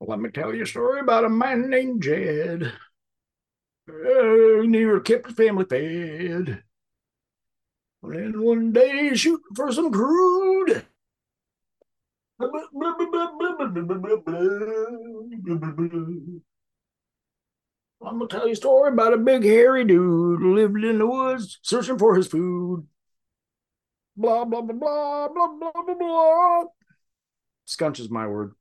Let me tell you a story about a man named Jed. Uh, never kept his family fed. And then one day he's shooting for some crude. I'm gonna tell you a story about a big hairy dude who lived in the woods searching for his food. Blah blah blah blah blah blah blah blah. Scunch is my word.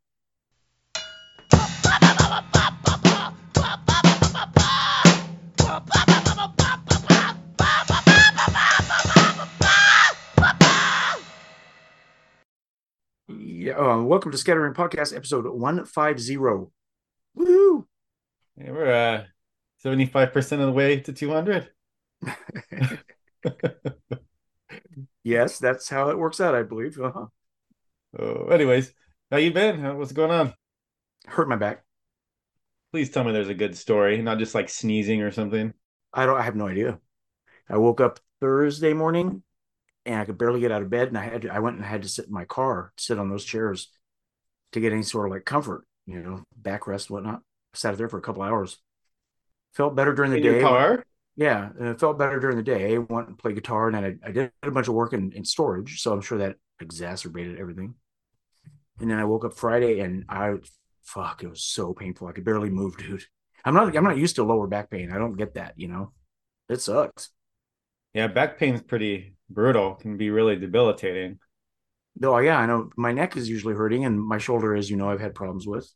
Uh, welcome to Scattering Podcast, episode 150. Woo! Yeah, we're uh, 75% of the way to 200. yes, that's how it works out, I believe. Uh-huh. Oh, anyways, how you been? How- What's going on? Hurt my back. Please tell me there's a good story, not just like sneezing or something. I don't. I have no idea. I woke up Thursday morning, and I could barely get out of bed, and I had to, I went and had to sit in my car, sit on those chairs, to get any sort of like comfort, you know, backrest, whatnot. sat there for a couple hours. Felt better during the In day. car? Yeah, it felt better during the day. I went and played guitar, and then I, I did a bunch of work in, in storage, so I'm sure that exacerbated everything. And then I woke up Friday, and I, fuck, it was so painful. I could barely move, dude. I'm not, I'm not used to lower back pain. I don't get that, you know. It sucks. Yeah, back pain's pretty brutal, can be really debilitating. No, yeah, I know. My neck is usually hurting, and my shoulder, as you know, I've had problems with.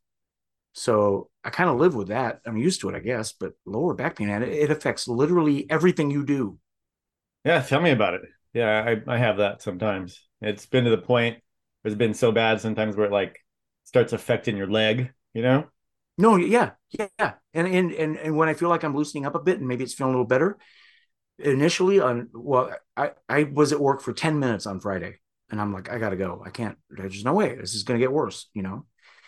So I kind of live with that. I'm used to it, I guess. But lower back pain, and it, affects literally everything you do. Yeah, tell me about it. Yeah, I, I have that sometimes. It's been to the point where it's been so bad sometimes where it like starts affecting your leg, you know? No, yeah, yeah, and and and and when I feel like I'm loosening up a bit, and maybe it's feeling a little better. Initially, on well, I I was at work for ten minutes on Friday, and I'm like, I gotta go. I can't. There's no way. This is gonna get worse. You know,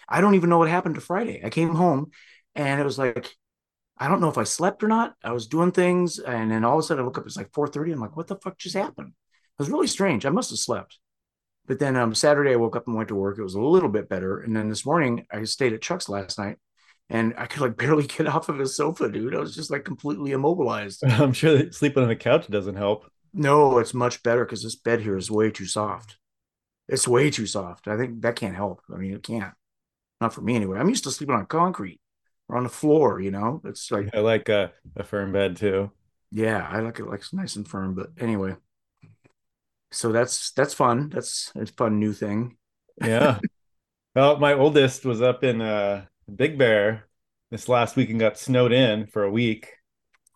I don't even know what happened to Friday. I came home, and it was like, I don't know if I slept or not. I was doing things, and then all of a sudden I look up. It's like four thirty. I'm like, what the fuck just happened? It was really strange. I must have slept. But then um, Saturday I woke up and went to work. It was a little bit better, and then this morning I stayed at Chuck's last night and I could like barely get off of his sofa, dude. I was just like completely immobilized. I'm sure that sleeping on the couch doesn't help. No, it's much better because this bed here is way too soft. It's way too soft. I think that can't help. I mean, it can't. Not for me anyway. I'm used to sleeping on concrete or on the floor, you know? It's like, I like a, a firm bed too. yeah, I like it like nice and firm. But anyway, so that's that's fun. That's a fun new thing. Yeah. well, my oldest was up in uh Big Bear this last week and got snowed in for a week.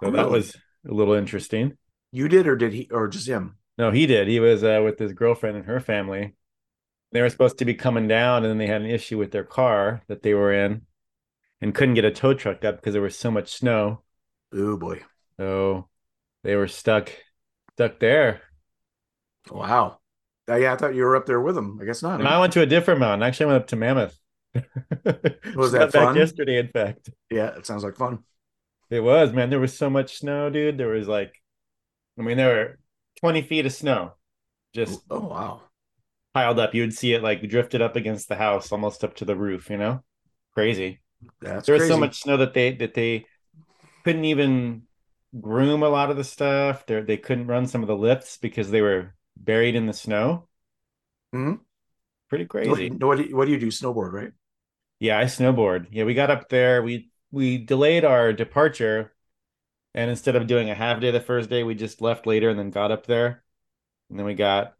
So that was a little interesting. You did, or did he, or just him? No, he did. He was uh, with his girlfriend and her family. They were supposed to be coming down, and then they had an issue with their car that they were in and couldn't get a tow truck up because there was so much snow. Oh boy. So they were stuck stuck there. Wow. Uh, yeah, I thought you were up there with him. I guess not. And I went to a different mountain. Actually, I went up to Mammoth. Was that fun? yesterday, in fact. Yeah, it sounds like fun. It was, man. There was so much snow, dude. There was like, I mean, there were 20 feet of snow just Oh wow. piled up. You would see it like drifted up against the house, almost up to the roof, you know? Crazy. That's there was crazy. so much snow that they that they couldn't even groom a lot of the stuff. They they couldn't run some of the lifts because they were buried in the snow. Mhm. Pretty What, crazy. what, do you, what do you do? Snowboard, right? Yeah, I snowboard. Yeah, we got up there. We we delayed our departure, and instead of doing a half day the first day, we just left later and then got up there. And then we got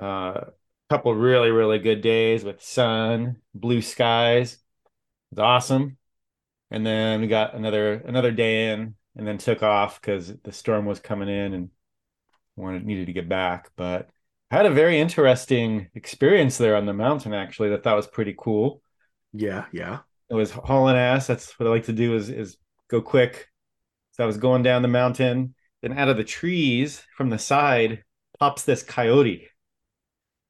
uh, a couple really really good days with sun, blue skies. It was awesome. And then we got another another day in, and then took off because the storm was coming in and wanted needed to get back. But had a very interesting experience there on the mountain. Actually, that that was pretty cool Yeah, yeah. it was hauling ass. That's what I like to do is is go quick. So I was going down the mountain, then out of the trees from the side pops this coyote.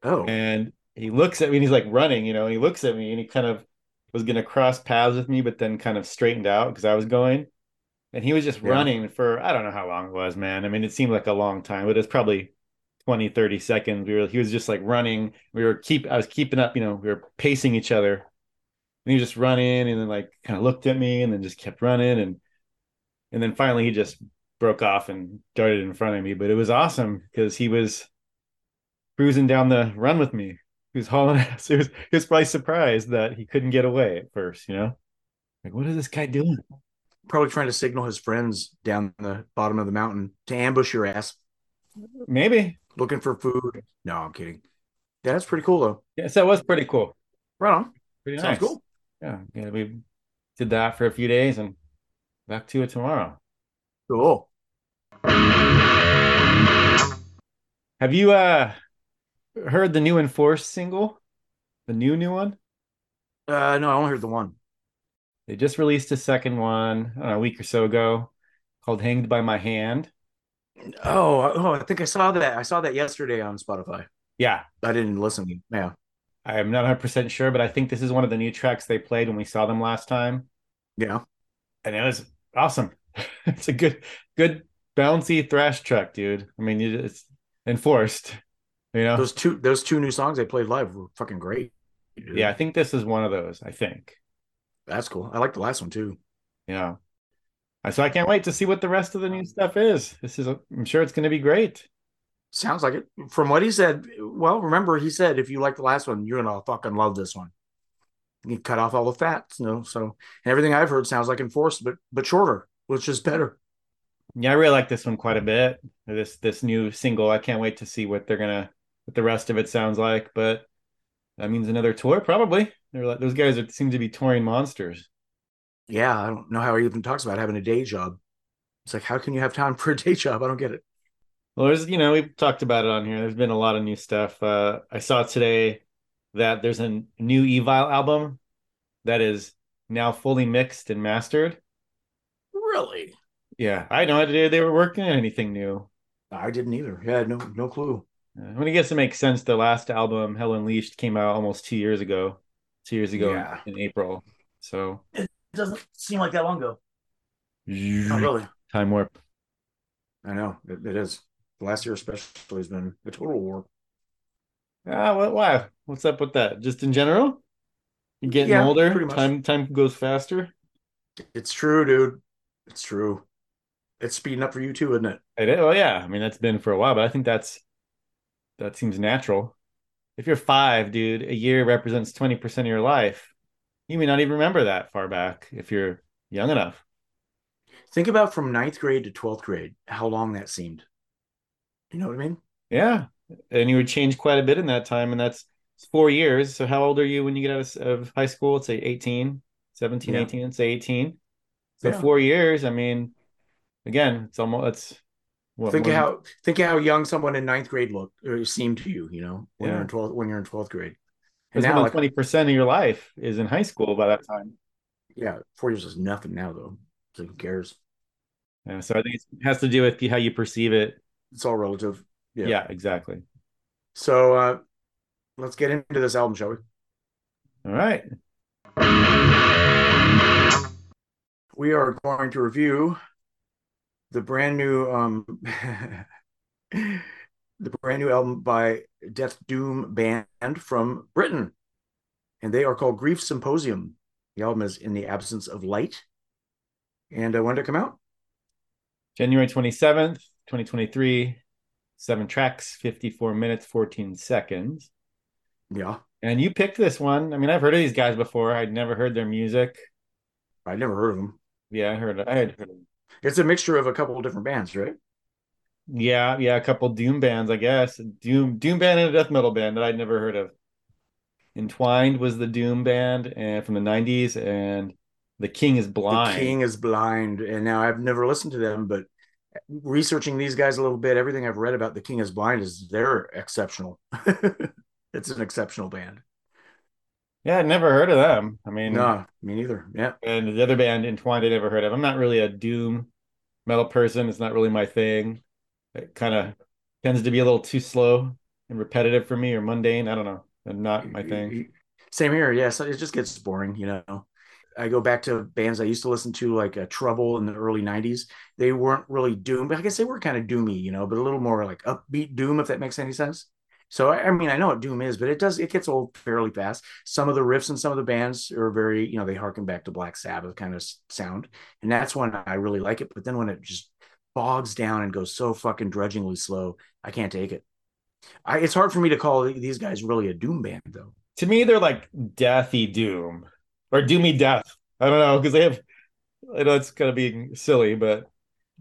Oh, And he looks at me and he's like running, you know, and he looks at me and he kind of was gonna cross paths with me, but then kind of straightened out because I was going. And he was just Yeah. running for I don't know how long it was, man. I mean, it seemed like a long time, but it was probably 20, 30 seconds. We were he was just like running. We were keep I was keeping up, you know, we were pacing each other. And he just run in and then like kind of looked at me and then just kept running and and then finally he just broke off and darted in front of me. But it was awesome because he was cruising down the run with me. He was hauling ass. He was, he was probably surprised that he couldn't get away at first, you know? Like, what is this guy doing? Probably trying to signal his friends down the bottom of the mountain to ambush your ass. Maybe. Looking for food. No, I'm kidding. Yeah, that's pretty cool though. Yes, that was pretty cool. Right on. Pretty Sounds nice. cool. Yeah. Yeah. We did that for a few days and back to it tomorrow. Cool. Have you uh heard the new Enforced single? The new new one? Uh, no, I only heard the one. They just released a second one know, a week or so ago called Hanged by My Hand. Oh, oh, I think I saw that. I saw that yesterday on Spotify. Yeah. I didn't listen. Yeah. I am not 100% sure, but I think this is one of the new tracks they played when we saw them last time. Yeah. And it was awesome. it's a good, good, bouncy thrash track, dude. I mean, it's enforced. You know, those two those two new songs they played live were fucking great. Dude. Yeah, I think this is one of those. I think that's cool. I like the last one too. Yeah. So I can't wait to see what the rest of the new um, stuff is. This is, I'm sure it's going to be great. Sounds like it. From what he said, well, remember he said if you like the last one, you're gonna fucking love this one. You cut off all the fats, you know. So everything I've heard sounds like enforced, but but shorter, which is better. Yeah, I really like this one quite a bit. This this new single. I can't wait to see what they're gonna what the rest of it sounds like. But that means another tour, probably. They're like those guys are, seem to be touring monsters. Yeah, I don't know how he even talks about having a day job. It's like, how can you have time for a day job? I don't get it. Well, there's, you know, we've talked about it on here. There's been a lot of new stuff. Uh, I saw today that there's a new Evile album that is now fully mixed and mastered. Really? Yeah, I know they were working on anything new. I didn't either. Yeah, no, no clue. Uh, mean, I guess it makes sense, the last album, Hell Unleashed, came out almost two years ago. Two years ago yeah. in, in April. So it doesn't seem like that long ago. Not really. Time warp. I know it, it is last year especially has been a total war. Ah, what? Why? What's up with that? Just in general, you're getting yeah, older. Time time goes faster. It's true, dude. It's true. It's speeding up for you too, isn't it? It is. Oh yeah. I mean, that's been for a while, but I think that's that seems natural. If you're five, dude, a year represents twenty percent of your life. You may not even remember that far back if you're young enough. Think about from ninth grade to twelfth grade, how long that seemed. You know what I mean? Yeah. And you would change quite a bit in that time. And that's four years. So how old are you when you get out of, high school? Let's say 18, 17, yeah. 18, say 18. So yeah. four years, I mean, again, it's almost, it's, what, think how think how young someone in ninth grade looked or seemed to you, you know, when yeah. you're in 12th, when you're in 12th grade. And now like 20% of your life is in high school by that time. Yeah. Four years is nothing now though. So who cares? Yeah. So I think it has to do with how you perceive it it's all relative. Yeah, yeah exactly. So uh let's get into this album, shall we? All right. We are going to review the brand new um the brand new album by Death Doom band from Britain. And they are called Grief Symposium. The album is In the Absence of Light. And uh, when did it come out? January 27th, 2023, seven tracks, 54 minutes, 14 seconds. Yeah. And you picked this one. I mean, I've heard of these guys before. I'd never heard their music. I'd never heard of them. Yeah, I heard. I had heard. Them. It's a mixture of a couple of different bands, right? Yeah, yeah, a couple doom bands, I guess. Doom, doom band, and a death metal band that I'd never heard of. Entwined was the doom band and from the '90s, and the King is Blind. The King is Blind, and now I've never listened to them, but researching these guys a little bit, everything I've read about The King is Blind is they're exceptional. it's an exceptional band. Yeah, I'd never heard of them. I mean, no, me neither. Yeah. And the other band, Entwined, I never heard of. I'm not really a doom metal person. It's not really my thing. It kind of tends to be a little too slow and repetitive for me or mundane. I don't know. And not my thing. Same here. Yes. it just gets boring, you know. I go back to bands I used to listen to, like uh, Trouble in the early '90s. They weren't really doom, but I guess they were kind of doomy, you know, but a little more like upbeat doom, if that makes any sense. So I mean, I know what doom is, but it does it gets old fairly fast. Some of the riffs and some of the bands are very, you know, they harken back to Black Sabbath kind of sound, and that's when I really like it. But then when it just bogs down and goes so fucking drudgingly slow, I can't take it. I, it's hard for me to call these guys really a doom band, though. To me, they're like deathy doom or doomy death. I don't know because they have. I know it's kind of being silly, but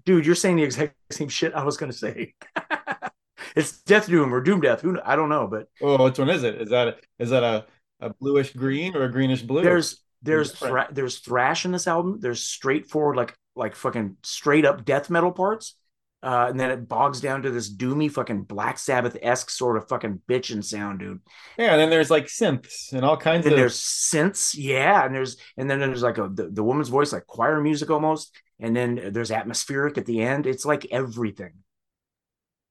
dude, you're saying the exact same shit I was going to say. it's Death Doom or Doom Death. Who I don't know, but oh, which one is it? Is that is that a, a bluish green or a greenish blue? There's there's thra- there's thrash in this album. There's straightforward like like fucking straight up death metal parts. Uh, and then it bogs down to this doomy fucking Black Sabbath esque sort of fucking bitching sound, dude. Yeah, and then there's like synths and all kinds and of. There's synths, yeah, and there's and then there's like a the, the woman's voice, like choir music almost, and then there's atmospheric at the end. It's like everything.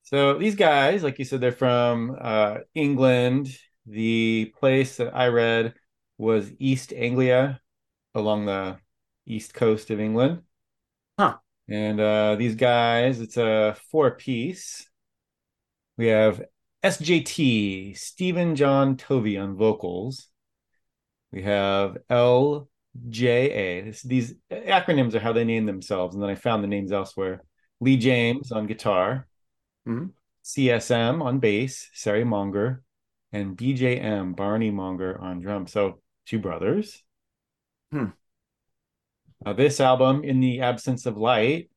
So these guys, like you said, they're from uh, England. The place that I read was East Anglia, along the east coast of England. And uh, these guys, it's a four piece. We have SJT, Stephen John Tovey on vocals. We have LJA. This, these acronyms are how they name themselves, and then I found the names elsewhere. Lee James on guitar, mm-hmm. CSM on bass, Sari Monger, and BJM Barney Monger on drums. So two brothers. Hmm. Uh, this album, In the Absence of Light,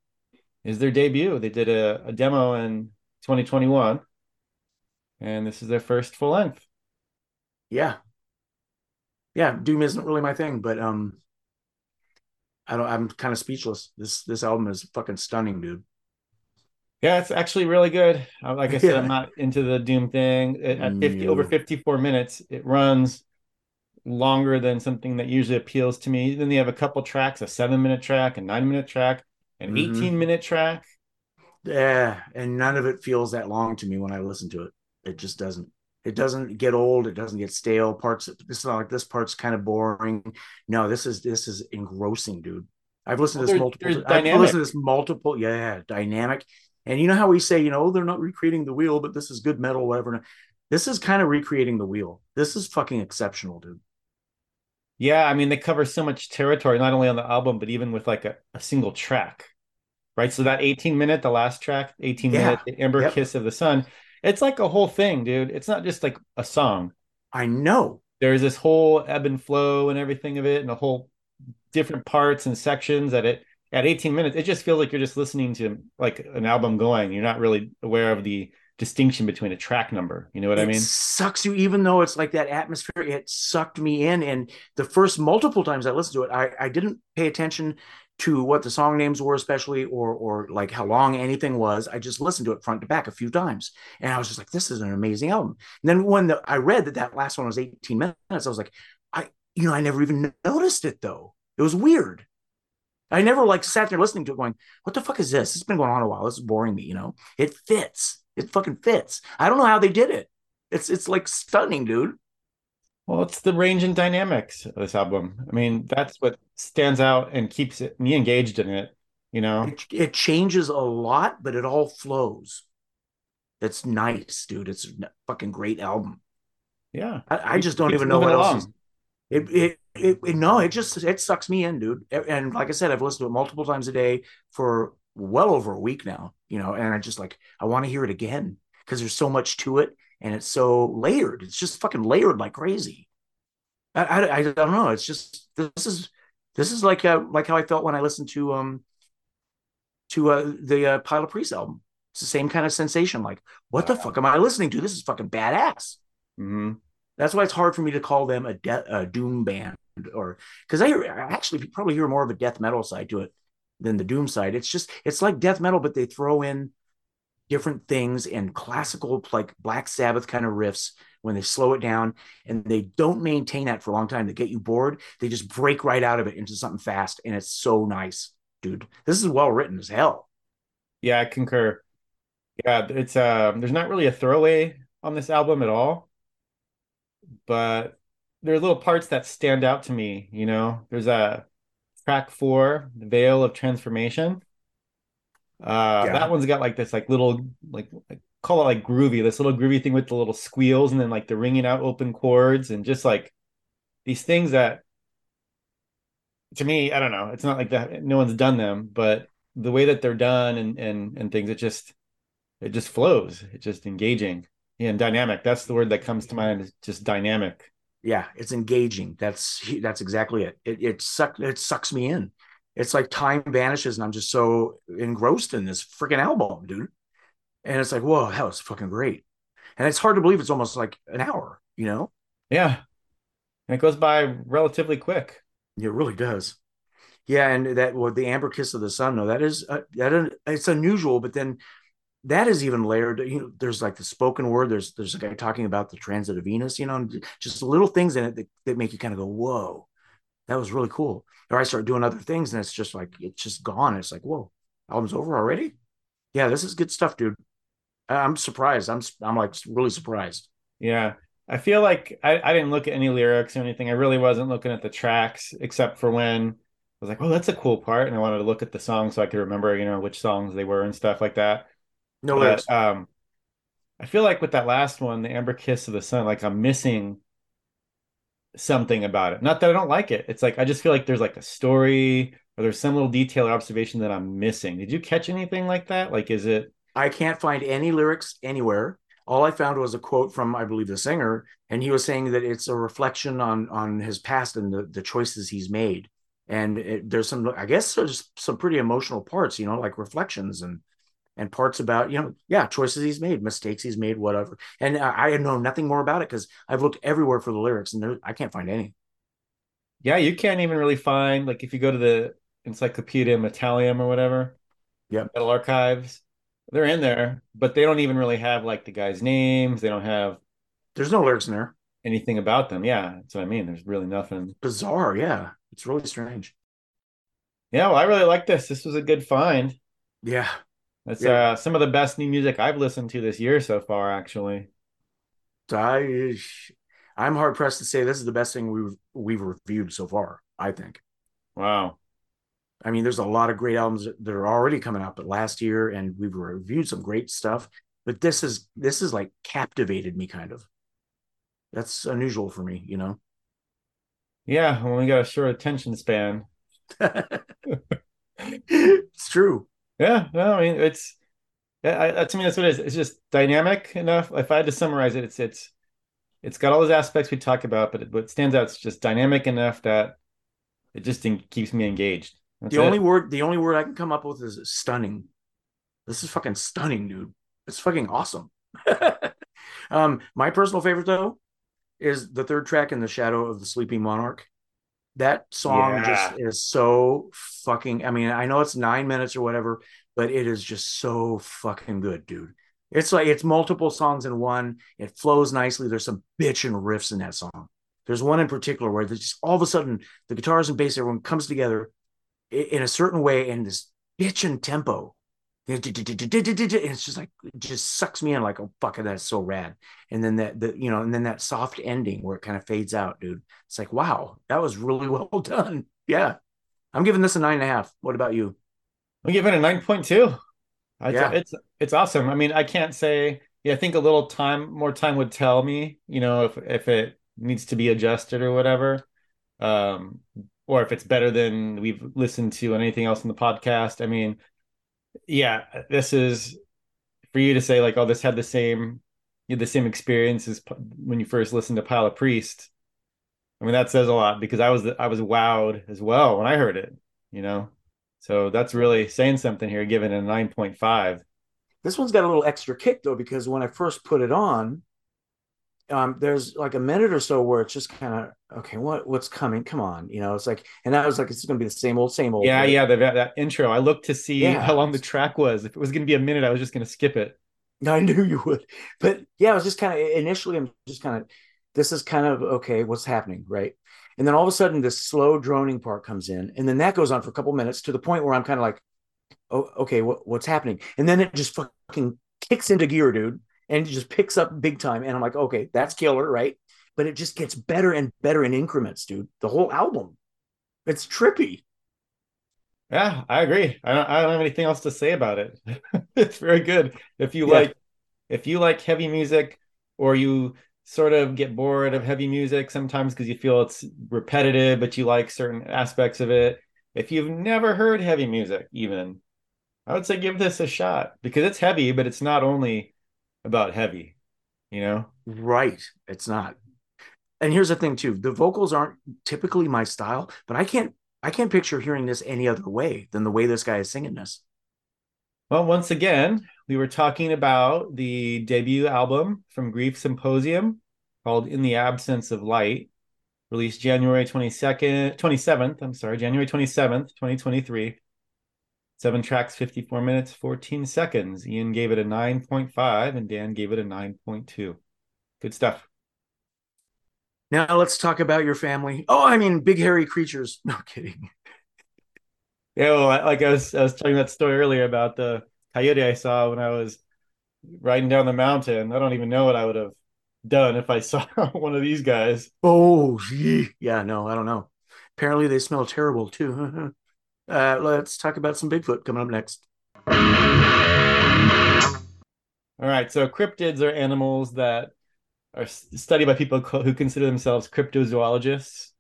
is their debut. They did a, a demo in 2021, and this is their first full length. Yeah, yeah, Doom isn't really my thing, but um, I don't. I'm kind of speechless. This this album is fucking stunning, dude. Yeah, it's actually really good. Uh, like I said, yeah. I'm not into the Doom thing. At 50 over 54 minutes, it runs longer than something that usually appeals to me. Then they have a couple tracks, a seven minute track, a nine minute track, an mm-hmm. 18 minute track. Yeah, and none of it feels that long to me when I listen to it. It just doesn't. It doesn't get old. It doesn't get stale. Parts. This is not like this part's kind of boring. No, this is this is engrossing, dude. I've listened well, to this multiple. I've listened to this multiple. Yeah, dynamic. And you know how we say, you know, oh, they're not recreating the wheel, but this is good metal, whatever. This is kind of recreating the wheel. This is fucking exceptional, dude. Yeah, I mean, they cover so much territory, not only on the album, but even with like a, a single track, right? So that 18 minute, the last track, 18 yeah. minute, the Ember yep. Kiss of the Sun, it's like a whole thing, dude. It's not just like a song. I know. There's this whole ebb and flow and everything of it, and a whole different parts and sections that it at 18 minutes, it just feels like you're just listening to like an album going. You're not really aware of the distinction between a track number. You know what it I mean? Sucks you, even though it's like that atmosphere. It sucked me in, and the first multiple times I listened to it, I I didn't pay attention to what the song names were, especially or or like how long anything was. I just listened to it front to back a few times, and I was just like, "This is an amazing album." And then when the, I read that that last one was 18 minutes, I was like, "I, you know, I never even noticed it though. It was weird." I never like sat there listening to it, going, "What the fuck is this? It's been going on a while. This is boring me." You know, it fits. It fucking fits. I don't know how they did it. It's it's like stunning, dude. Well, it's the range and dynamics of this album. I mean, that's what stands out and keeps it, me engaged in it. You know, it, it changes a lot, but it all flows. It's nice, dude. It's a fucking great album. Yeah, I, I just don't even know what along. else. Is, it, it, it, it, no, it just it sucks me in, dude. And like I said, I've listened to it multiple times a day for well over a week now. You know, and I just like I want to hear it again because there's so much to it and it's so layered. It's just fucking layered like crazy. I, I, I don't know. It's just this is this is like uh, like how I felt when I listened to um to uh, the uh, Pile of Priest album. It's the same kind of sensation. Like, what the fuck am I listening to? This is fucking badass. Mm-hmm. That's why it's hard for me to call them a, de- a doom band or because I, I actually probably hear more of a death metal side to it than the doom side. It's just it's like death metal, but they throw in different things and classical like Black Sabbath kind of riffs when they slow it down and they don't maintain that for a long time. They get you bored. They just break right out of it into something fast. And it's so nice, dude. This is well written as hell. Yeah, I concur. Yeah, it's uh there's not really a throwaway on this album at all. But there are little parts that stand out to me, you know. There's a track four, the Veil of Transformation uh, yeah. That one's got like this like little like, like call it like groovy, this little groovy thing with the little squeals and then like the ringing out open chords and just like these things that to me, I don't know. It's not like that no one's done them, but the way that they're done and and and things, it just it just flows. It's just engaging and dynamic. That's the word that comes to mind. Is just dynamic. Yeah, it's engaging. That's that's exactly it. It it suck it sucks me in. It's like time vanishes, and I'm just so engrossed in this freaking album, dude. And it's like, whoa, that was fucking great. And it's hard to believe it's almost like an hour, you know? Yeah. And it goes by relatively quick. It really does. Yeah, and that well, the amber kiss of the sun, no that is uh, that it's unusual, but then that is even layered. You know, there's like the spoken word. There's there's a guy talking about the transit of Venus. You know, just little things in it that, that make you kind of go, "Whoa, that was really cool." Or I start doing other things, and it's just like it's just gone. It's like, "Whoa, album's over already." Yeah, this is good stuff, dude. I'm surprised. I'm I'm like really surprised. Yeah, I feel like I, I didn't look at any lyrics or anything. I really wasn't looking at the tracks except for when I was like, "Oh, that's a cool part," and I wanted to look at the song so I could remember, you know, which songs they were and stuff like that. No but, Um, I feel like with that last one, the Amber Kiss of the Sun, like I'm missing something about it. Not that I don't like it. It's like I just feel like there's like a story or there's some little detail or observation that I'm missing. Did you catch anything like that? Like, is it? I can't find any lyrics anywhere. All I found was a quote from, I believe, the singer, and he was saying that it's a reflection on on his past and the, the choices he's made. And it, there's some, I guess, there's some pretty emotional parts, you know, like reflections and and parts about you know yeah choices he's made mistakes he's made whatever. And i, I know nothing more about it because i've looked everywhere for the lyrics and there, i can't find any. Yeah you can't even really find like if you go to the encyclopedia metallum or whatever. Yeah metal archives they're in there but they don't even really have like the guys names. They don't have there's no lyrics in there. anything about them. Yeah that's what i mean. There's really nothing. Bizarre yeah. It's really strange. Yeah well i really like this. This was a good find. Yeah it's yeah. uh, some of the best new music I've listened to this year so far, actually. I, I'm hard pressed to say this is the best thing we've we've reviewed so far. I think. Wow. I mean, there's a lot of great albums that are already coming out, but last year, and we've reviewed some great stuff. But this is this is like captivated me, kind of. That's unusual for me, you know. Yeah, when we got a short attention span. it's true. Yeah, no, I mean it's yeah, I, to me that's what it is. It's just dynamic enough. If I had to summarize it, it's it's it's got all those aspects we talk about, but it, what stands out is just dynamic enough that it just in, keeps me engaged. That's the it. only word the only word I can come up with is stunning. This is fucking stunning, dude. It's fucking awesome. um, my personal favorite though is the third track in the shadow of the sleeping monarch. That song yeah. just is so fucking. I mean, I know it's nine minutes or whatever, but it is just so fucking good, dude. It's like it's multiple songs in one. It flows nicely. There's some bitchin' riffs in that song. There's one in particular where there's just all of a sudden the guitars and bass, everyone comes together in a certain way in this bitchin' tempo it's just like it just sucks me in like oh fuck that's so rad. And then that the you know and then that soft ending where it kind of fades out dude. It's like wow that was really well done. Yeah. I'm giving this a nine and a half. What about you? I'm giving it a 9.2 yeah. it's it's awesome. I mean i can't say yeah i think a little time more time would tell me you know if if it needs to be adjusted or whatever. Um or if it's better than we've listened to anything else in the podcast. I mean yeah, this is for you to say like, oh, this had the same the same experience as when you first listened to Pile of Priest. I mean, that says a lot because I was I was wowed as well when I heard it. You know, so that's really saying something here. Given a nine point five. This one's got a little extra kick though because when I first put it on, um, there's like a minute or so where it's just kind of okay, what what's coming? Come on, you know. It's like, and I was like, it's going to be the same old, same old. Yeah, yeah. The, that intro, I looked to see yeah. how long the track was. If it was going to be a minute, I was just going to skip it. I knew you would, but yeah, I was just kind of initially, I'm just kind of, this is kind of okay. What's happening, right? And then all of a sudden, this slow droning part comes in, and then that goes on for a couple minutes to the point where I'm kind of like, oh, okay, what, what's happening? And then it just fucking kicks into gear, dude and it just picks up big time. And I'm like, okay, that's killer, right? But it just gets better and better in increments, dude. The whole album, it's trippy. Yeah, I agree. I don't, I don't have anything else to say about it. it's very good. If you yeah. like, if you like heavy music or you sort of get bored of heavy music sometimes because you feel it's repetitive, but you like certain aspects of it. If you've never heard heavy music, even, I would say give this a shot because it's heavy, but it's not only about heavy, you know? Right. It's not. And here's the thing too. The vocals aren't typically my style, but I can't I can't picture hearing this any other way than the way this guy is singing this. Well, once again, we were talking about the debut album from Grief Symposium called In the Absence of Light, released January 22nd, 27th, I'm sorry, January 27th, 2023. Seven tracks, 54 minutes, 14 seconds. Ian gave it a 9.5 and Dan gave it a 9.2. Good stuff. Now let's talk about your family. Oh, I mean, big hairy creatures. No kidding. Yeah, well, like I was, I was telling that story earlier about the coyote I saw when I was riding down the mountain. I don't even know what I would have done if I saw one of these guys. Oh, yeah, no, I don't know. Apparently, they smell terrible too. uh, let's talk about some Bigfoot coming up next. All right, so cryptids are animals that are studied by people who consider themselves cryptozoologists.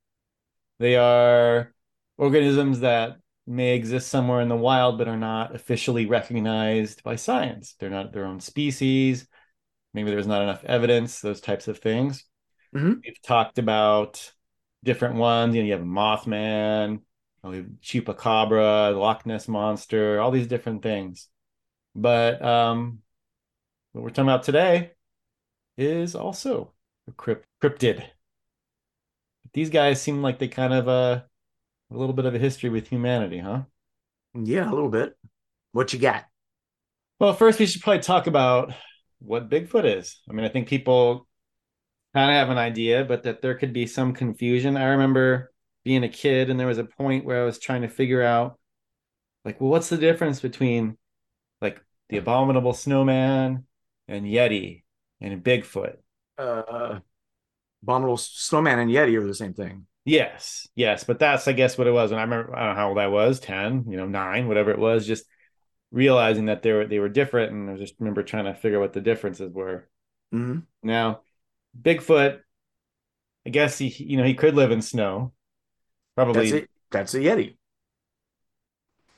They are organisms that may exist somewhere in the wild but are not officially recognized by science. They're not their own species. Maybe there's not enough evidence, those types of things. Mm-hmm. We've talked about different ones. You know, you have Mothman, we have Chupacabra, Loch Ness Monster, all these different things. But um, what we're talking about today is also a crypt- cryptid. These guys seem like they kind of uh, a little bit of a history with humanity, huh? Yeah, a little bit. What you got? Well, first we should probably talk about what Bigfoot is. I mean, I think people kind of have an idea, but that there could be some confusion. I remember being a kid and there was a point where I was trying to figure out like, well, what's the difference between like the abominable snowman and Yeti and Bigfoot? Uh, abominable snowman and Yeti are the same thing. Yes, yes, but that's I guess what it was. And I remember I don't know how old I was, ten, you know, nine, whatever it was, just realizing that they were they were different, and I just remember trying to figure out what the differences were. Mm-hmm. Now, Bigfoot, I guess he you know he could live in snow. Probably that's, that's a Yeti.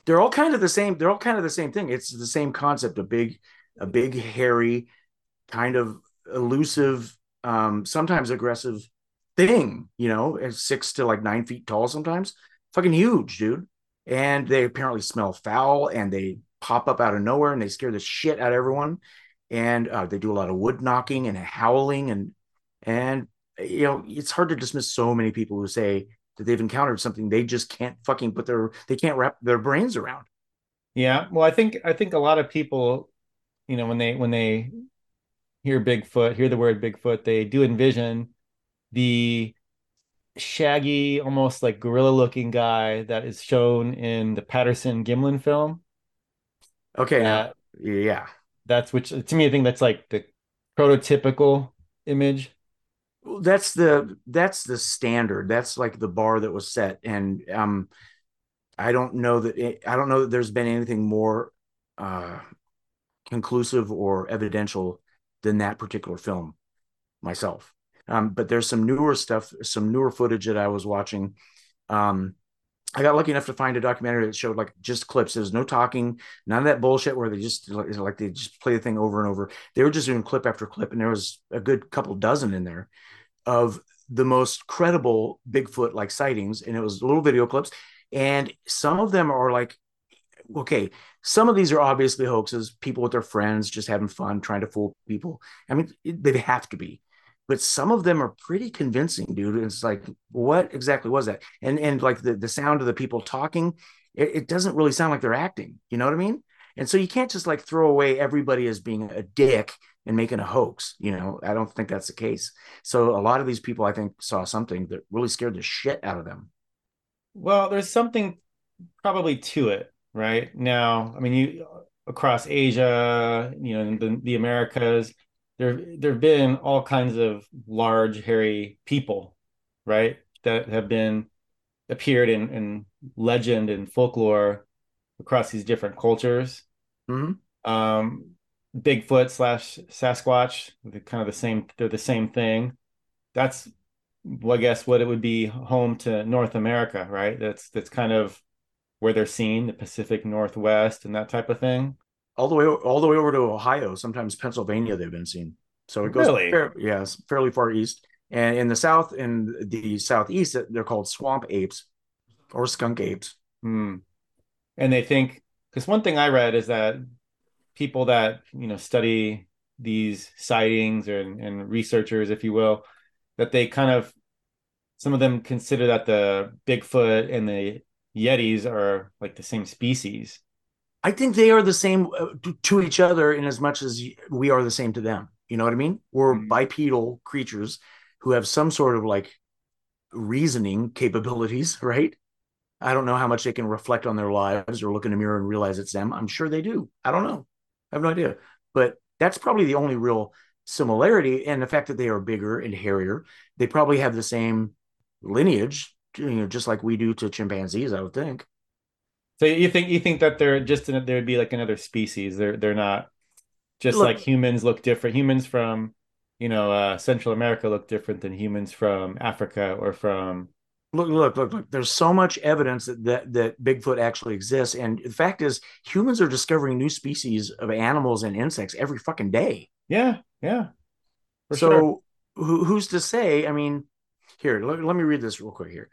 They're all kind of the same. They're all kind of the same thing. It's the same concept: a big, a big, hairy, kind of elusive, um, sometimes aggressive thing, you know, it's six to like nine feet tall sometimes. Fucking huge, dude. And they apparently smell foul and they pop up out of nowhere and they scare the shit out of everyone. And uh, they do a lot of wood knocking and howling and and you know it's hard to dismiss so many people who say that they've encountered something they just can't fucking put their they can't wrap their brains around. Yeah, well, I think I think a lot of people, you know, when they when they hear Bigfoot, hear the word Bigfoot, they do envision the shaggy, almost like gorilla looking guy that is shown in the Patterson Gimlin film. Okay. Uh, yeah. That's which to me, I think that's like the prototypical image. That's the that's the standard. That's like the bar that was set, and um, I don't know that it, I don't know that there's been anything more uh conclusive or evidential than that particular film myself. Um, but there's some newer stuff, some newer footage that I was watching. Um, I got lucky enough to find a documentary that showed like just clips. There was no talking, none of that bullshit where they just like they just play the thing over and over. They were just doing clip after clip, and there was a good couple dozen in there of the most credible Bigfoot like sightings, and it was little video clips. And some of them are like, okay, some of these are obviously hoaxes, people with their friends just having fun, trying to fool people. I mean, they have to be but some of them are pretty convincing, dude. It's like, what exactly was that? And and like the, the sound of the people talking, it, it doesn't really sound like they're acting. You know what I mean? And so you can't just like throw away everybody as being a dick and making a hoax. You know, I don't think that's the case. So a lot of these people, I think, saw something that really scared the shit out of them. Well, there's something probably to it, right? Now, I mean, you across Asia, you know, the, the Americas, there there have been all kinds of large hairy people right that have been appeared in in legend and folklore across these different cultures mm-hmm. um Bigfoot slash Sasquatch, kind of the same. They're the same thing. That's, well, I guess, what it would be home to North America, right? That's that's kind of where they're seen, the Pacific Northwest and that type of thing. All the way all the way over to Ohio, sometimes Pennsylvania, they've been seen. So it goes, Really? fair, yeah, fairly far east. And in the south, in the southeast, they're called swamp apes or skunk apes. Hmm. And they think because one thing I read is that people that you know study these sightings or and researchers, if you will, that they kind of some of them consider that the Bigfoot and the Yetis are like the same species. I think they are the same uh, to, each other in as much as we are the same to them. You know what I mean? We're Mhm. bipedal creatures who have some sort of like reasoning capabilities, right? I don't know how much they can reflect on their lives or look in a mirror and realize it's them. I'm sure they do. I don't know. I have no idea. But that's probably the only real similarity. And the fact that they are bigger and hairier, they probably have the same lineage, you know, just like we do to chimpanzees, I would think. So you think you think that they're just in, there'd be like another species. They're they're not just Look, like humans look different. Humans from you know uh, Central America look different than humans from Africa or from look, look, look, look. There's so much evidence that, that that Bigfoot actually exists, and the fact is, humans are discovering new species of animals and insects every fucking day. yeah yeah so sure. who, who's to say? I mean, here, let, let me read this real quick here.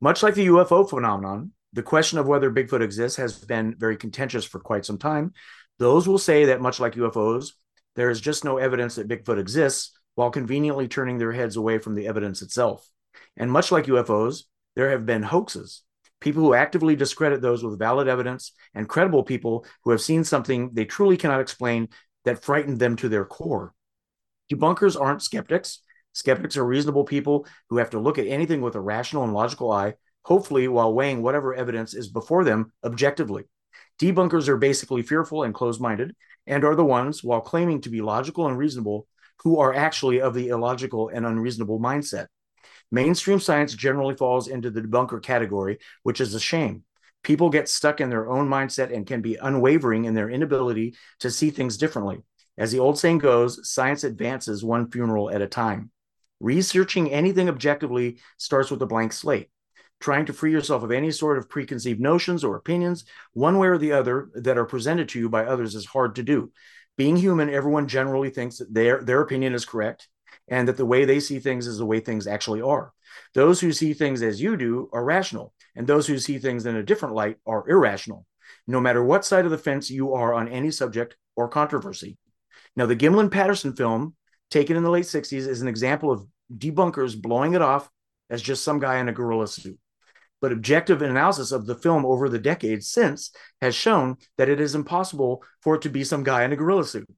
Much like the UFO phenomenon, the question of whether Bigfoot exists has been very contentious for quite some time. Those will say that, much like UFOs, there is just no evidence that Bigfoot exists, while conveniently turning their heads away from the evidence itself. And much like UFOs, there have been hoaxes. People who actively discredit those with valid evidence and credible people who have seen something they truly cannot explain that frightened them to their core. Debunkers aren't skeptics. Skeptics are reasonable people who have to look at anything with a rational and logical eye, hopefully while weighing whatever evidence is before them objectively. Debunkers are basically fearful and closed minded, and are the ones, while claiming to be logical and reasonable, who are actually of the illogical and unreasonable mindset. Mainstream science generally falls into the debunker category, which is a shame. People get stuck in their own mindset and can be unwavering in their inability to see things differently. As the old saying goes, science advances one funeral at a time. Researching anything objectively starts with a blank slate. Trying to free yourself of any sort of preconceived notions or opinions, one way or the other, that are presented to you by others is hard to do. Being human, everyone generally thinks that their, their opinion is correct and that the way they see things is the way things actually are. Those who see things as you do are rational, and those who see things in a different light are irrational, no matter what side of the fence you are on any subject or controversy. Now, the Gimlin Patterson film, taken in the late 60s, is an example of debunkers blowing it off as just some guy in a gorilla suit. But objective analysis of the film over the decades since has shown that it is impossible for it to be some guy in a gorilla suit.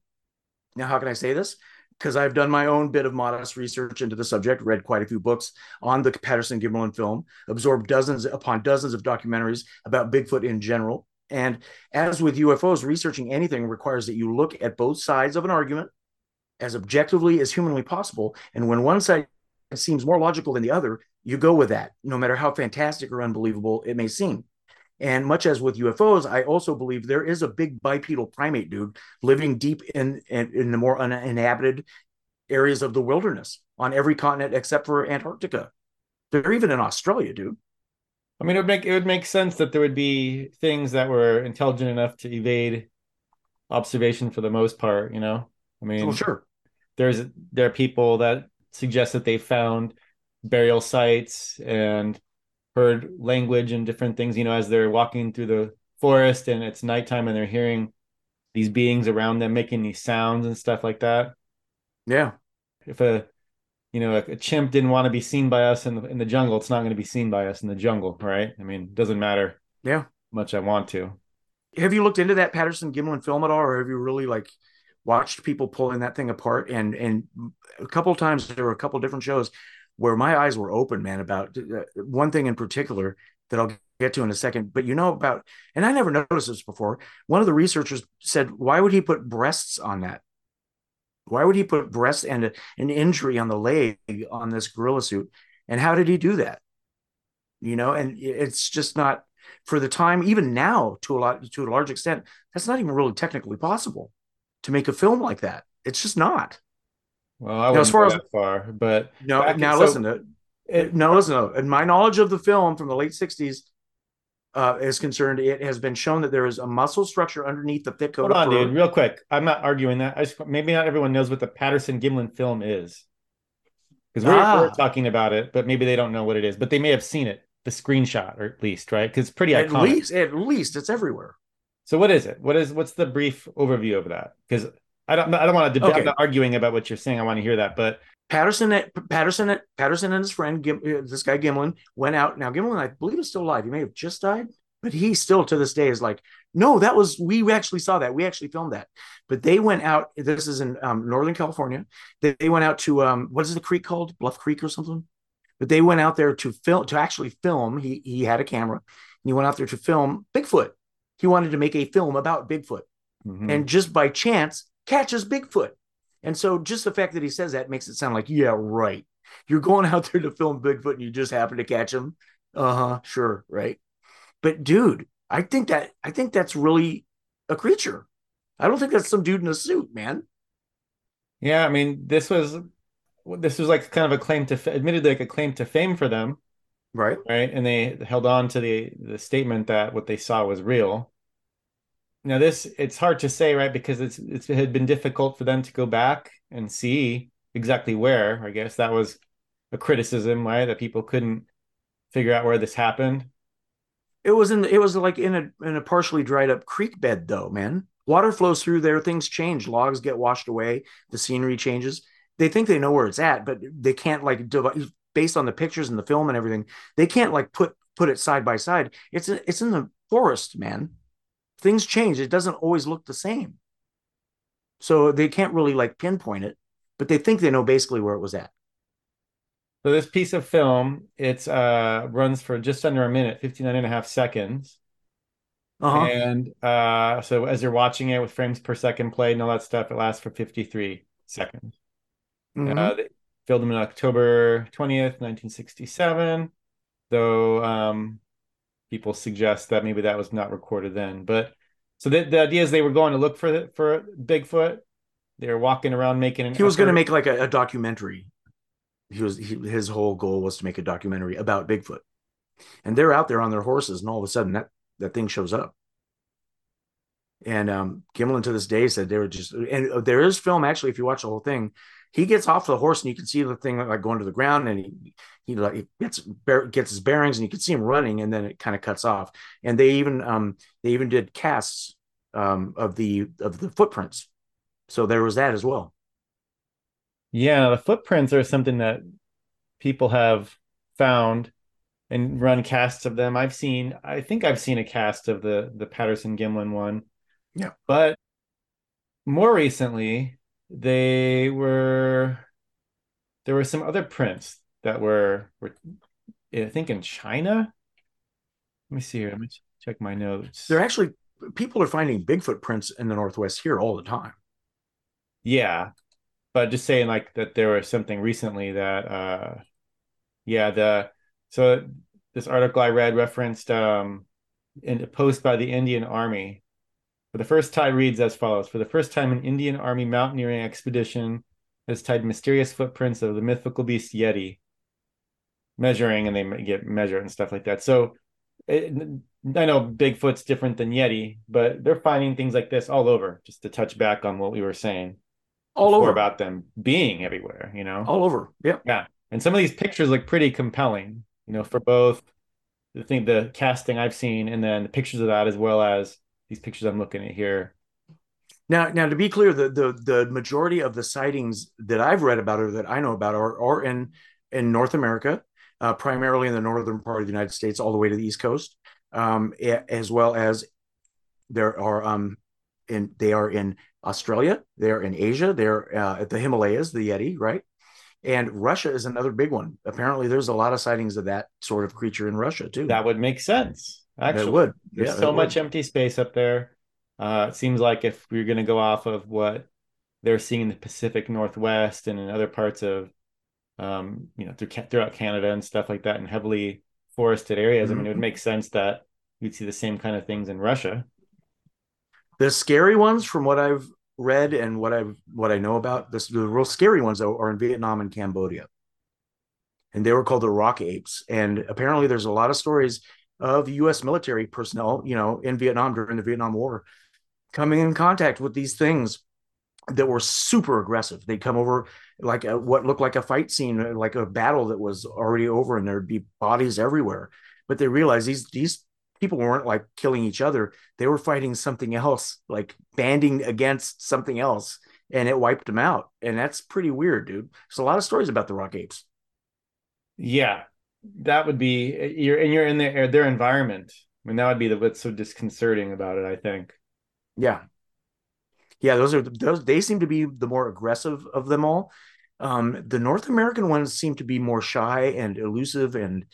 Now, how can I say this? Because I've done my own bit of modest research into the subject, read quite a few books on the Patterson Gimlin film, absorbed dozens upon dozens of documentaries about Bigfoot in general. And as with UFOs, researching anything requires that you look at both sides of an argument as objectively as humanly possible. And when one side seems more logical than the other, you go with that, no matter how fantastic or unbelievable it may seem. And much as with UFOs, I also believe there is a big bipedal primate dude living deep in in, in the more uninhabited areas of the wilderness on every continent except for Antarctica. They're even in Australia, dude. I mean, it would make it would make sense that there would be things that were intelligent enough to evade observation for the most part. You know, I Well, mean, oh, sure. there's there are people that suggest that they found burial sites and heard language and different things. You know, as they're walking through the forest and it's nighttime and they're hearing these beings around them making these sounds and stuff like that. Yeah. If a you know a, a chimp didn't want to be seen by us in the in the jungle, it's not going to be seen by us in the jungle, right? I mean, it doesn't matter Yeah. how much I want to. Have you looked into that Patterson Gimlin film at all, or have you really like watched people pulling that thing apart? And and a couple times there were a couple different shows where my eyes were open, man, about uh, one thing in particular that I'll get to in a second. But you know about, and I never noticed this before. One of the researchers said, "Why would he put breasts on that? Why would he put breast and a, an injury on the leg on this gorilla suit? And how did he do that? You know, and it's just not." For the time, even now, to a lot to a large extent, that's not even really technically possible. to make a film like that. It's just not. Well, I wouldn't as far as, that far, but no. Now so, listen, to, it, no, listen. No, in my knowledge of the film from the late '60s uh, is concerned, it has been shown that there is a muscle structure underneath the thick coat. Hold on, dude. Real quick, I'm not arguing that. I just, maybe not everyone knows what the Patterson Gimlin film is because we're, ah. we're, talking about it, but maybe they don't know what it is. But they may have seen it, the screenshot, or at least right because it's pretty at iconic. least, at least it's everywhere. So what is it? What is what's the brief overview of that? Because I don't I don't want to debate. Okay. I'm not arguing about what you're saying. I want to hear that, but Patterson, Patterson, Patterson, and his friend, uh, this guy Gimlin, went out. Now Gimlin, I believe, is still alive. He may have just died, but he still to this day is like, no, that was we actually saw that. We actually filmed that. But they went out. This is in um, Northern California. They, they went out to um, what is the creek called? Bluff Creek or something. But they went out there to film to actually film. He he had a camera. And he went out there to film Bigfoot. He wanted to make a film about Bigfoot, mm-hmm. and just by chance catches Bigfoot. And so just the fact that he says that makes it sound like, yeah, right. You're going out there to film Bigfoot and you just happen to catch him. Uh-huh, sure, right. But dude, I think that I think that's really a creature. I don't think that's some dude in a suit, man. Yeah, I mean, this was this was like kind of a claim to admittedly like a claim to fame for them. Right. Right. And they held on to the the statement that what they saw was real. Now this it's hard to say, right? Because it's, it's it had been difficult for them to go back and see exactly where. I guess that was a criticism, right? That people couldn't figure out where this happened. It was in it was like in a in a partially dried up creek bed though, man. Water flows through there, things change, logs get washed away, the scenery changes. They think they know where it's at, but they can't like based on the pictures and the film and everything, they can't like put put it side by side. It's it's in the forest, man things change. It doesn't always look the same. So they can't really like pinpoint it, but they think they know basically where it was at. So this piece of film, it's uh runs for just under a minute, 59 and a half seconds. Uh-huh. And uh so as you're watching it with frames per second played and all that stuff, it lasts for 53 seconds. Mm-hmm. Uh, they filmed them in October 20th, 1967. Though um people suggest that maybe that was not recorded then. But so the, the idea is they were going to look for for Bigfoot. They were walking around making an. He was going to make like a, a, documentary. He was he, his whole goal was to make a documentary about Bigfoot, and they're out there on their horses, and all of a sudden that that thing shows up. And um, Gimlin to this day said they were just, and there is film actually. If you watch the whole thing, he gets off the horse and you can see the thing like going to the ground, and he he like gets gets his bearings and you can see him running and then it kind of cuts off. And they even um they even did casts um of the of the footprints. So there was that as well. Yeah the footprints are something that people have found and run casts of them. I've seen i think i've seen a cast of the the patterson gimlin one. Yeah. But more recently they were there were some other prints that were were I think in China. Let me see here. Let me check my notes. They're actually people are finding Bigfoot prints in the Northwest here all the time. Yeah, but just saying like that there was something recently that uh yeah the so this article I read referenced um in a post by the Indian Army. For the first tie reads as follows: For the first time, an Indian Army mountaineering expedition has tied mysterious footprints of the mythical beast Yeti measuring and they get measured and stuff like that. So it, I know Bigfoot's different than Yeti, but they're finding things like this all over. Just to touch back on what we were saying, all over about them being everywhere. You know, all over. Yeah, yeah. And some of these pictures look pretty compelling. You know, for both the thing, the casting I've seen, and then the pictures of that, as well as these pictures I'm looking at here. Now, now to be clear, the the the majority of the sightings that I've read about or that I know about are, are in in North America uh, primarily in the northern part of the United States, all the way to the East Coast, um, as well as there are um, in they are in Australia, they're in Asia, they're uh, at the Himalayas, the Yeti, right? And Russia is another big one. Apparently, there's a lot of sightings of that sort of creature in Russia too. That would make sense. Actually, it would. There's yeah, so much empty space up there. Uh, it seems like if we're going to go off of what they're seeing in the Pacific Northwest and in other parts of um, you know, through, throughout Canada and stuff like that in heavily forested areas. Mm-hmm. I mean, it would mm-hmm. make sense that you'd see the same kind of things in Russia. The scary ones, from what I've read and what I've what I know about this, the real scary ones though are in Vietnam and Cambodia, and they were called the rock apes. And apparently, there's a lot of stories of U.S. military personnel, you know, in Vietnam during the Vietnam War, coming in contact with these things that were super aggressive. They'd come over like a, what looked like a fight scene, uh, like a battle that was already over, and there'd be bodies everywhere. But they realized these these people weren't like killing each other; they were fighting something else, like banding against something else, and it wiped them out. And that's pretty weird, dude. There's a lot of stories about the rock apes. Yeah, that would be you're and you're in their their environment. I mean, that would be the what's so disconcerting about it. I think. Yeah, yeah, those are those. They seem to be the more aggressive of them all. Um, the North American ones seem to be more shy and elusive, and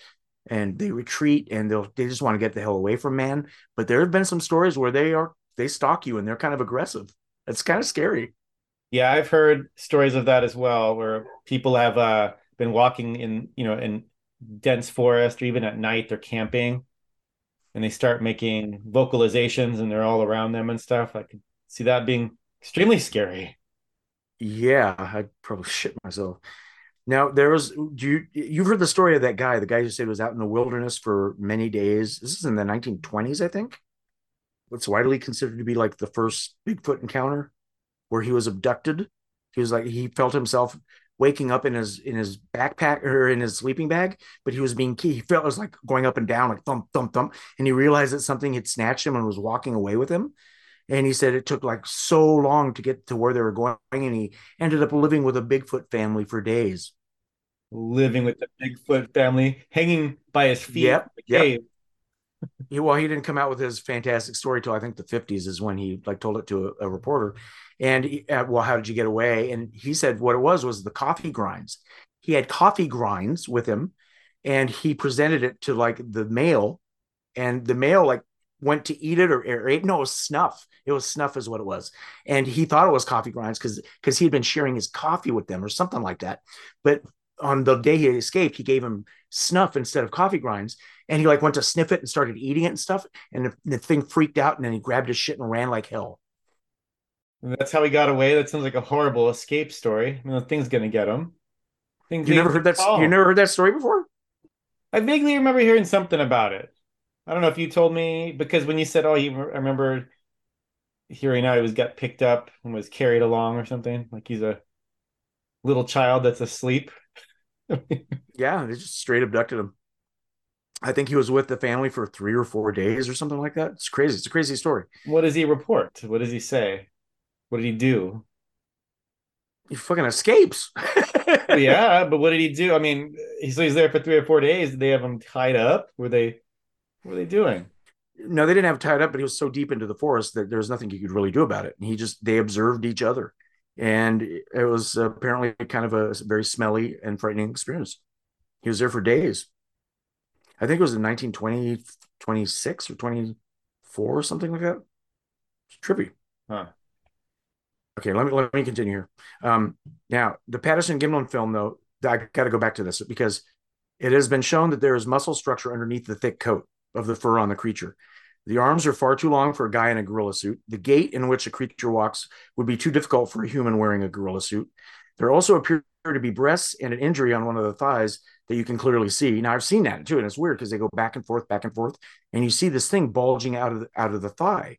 and they retreat and they'll they just want to get the hell away from man. But there have been some stories where they are they stalk you and they're kind of aggressive. It's kind of scary. Yeah, I've heard stories of that as well, where people have uh, been walking in you know in dense forest or even at night they're camping and they start making vocalizations and they're all around them and stuff. I could see that being extremely scary. Yeah, I'd probably shit myself. Now there was you you've heard the story of that guy, the guy who said was out in the wilderness for many days. This is in the 1920s, I think. What's widely considered to be like the first Bigfoot encounter where he was abducted. He was like he felt himself waking up in his in his backpack or in his sleeping bag, but he was being key. He felt it was like going up and down, like thump, thump, thump. And he realized that something had snatched him and was walking away with him and he said it took like so long to get to where they were going and he ended up living with a bigfoot family for days living with the bigfoot family hanging by his feet yep, yep. he, well he didn't come out with his fantastic story till i think the 50s is when he like told it to a, a reporter and uh, well how did you get away and he said what it was was the coffee grinds he had coffee grinds with him and he presented it to like the male and the male like went to eat it or, or ate. No, it was snuff. It was snuff, is what it was. And he thought it was coffee grinds because because he had been sharing his coffee with them or something like that. But on the day he escaped, he gave him snuff instead of coffee grinds. And he like went to sniff it and started eating it and stuff. And the, the thing freaked out and then he grabbed his shit and ran like hell. That's how he got away. That sounds like a horrible escape story. I mean, the thing's gonna get him. Things you never heard that? You never heard that story before? I vaguely remember hearing something about it. I don't know if you told me because when you said, "Oh, you," I remember hearing how he was got picked up and was carried along or something. Like he's a little child that's asleep. yeah, they just straight abducted him. I think he was with the family for three or four days or something like that. It's crazy. It's a crazy story. What does he report? What does he say? What did he do? He fucking escapes. yeah, but what did he do? I mean, he's, he's there for three or four days. Did they have him tied up? Were they what are they doing? No, they didn't have tied up, but he was so deep into the forest that there was nothing he could really do about it. And he just they observed each other, and it was apparently kind of a very smelly and frightening experience. He was there for days. I think it was in 1920, 26 or 24 or something like that. It's trippy. Huh. Okay, let me let me continue here. Um, now, the Patterson Gimlin film, though, I got to go back to this because it has been shown that there is muscle structure underneath the thick coat of the fur on the creature. The arms are far too long for a guy in a gorilla suit. The gait in which a creature walks would be too difficult for a human wearing a gorilla suit. There also appear to be breasts and an injury on one of the thighs that you can clearly see. Now I've seen that too, and it's weird because they go back and forth, back and forth, and you see this thing bulging out of the, out of the thigh.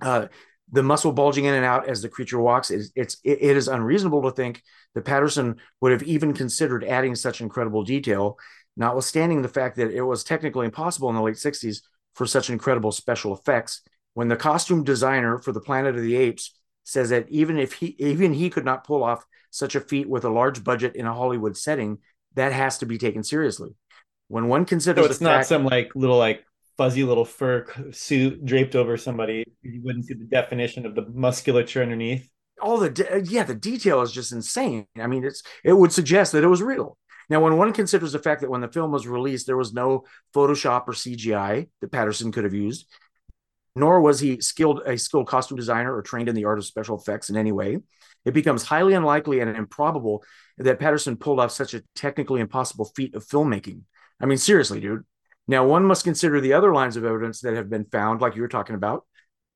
Uh, the muscle bulging in and out as the creature walks is it's it, it is unreasonable to think that Patterson would have even considered adding such incredible detail notwithstanding the fact that it was technically impossible in the late 60s for such incredible special effects when the costume designer for the planet of the apes says that even if he even he could not pull off such a feat with a large budget in a hollywood setting that has to be taken seriously. When one considers so it's not fact, some like little like fuzzy little fur suit draped over somebody you wouldn't see the definition of the musculature underneath all the de- uh, yeah the detail is just insane i mean it's it would suggest that it was real now, when one considers the fact that when the film was released, there was no Photoshop or CGI that Patterson could have used, nor was he skilled a skilled costume designer or trained in the art of special effects in any way, it becomes highly unlikely and improbable that Patterson pulled off such a technically impossible feat of filmmaking. I mean, seriously, dude. Now, one must consider the other lines of evidence that have been found, like you were talking about,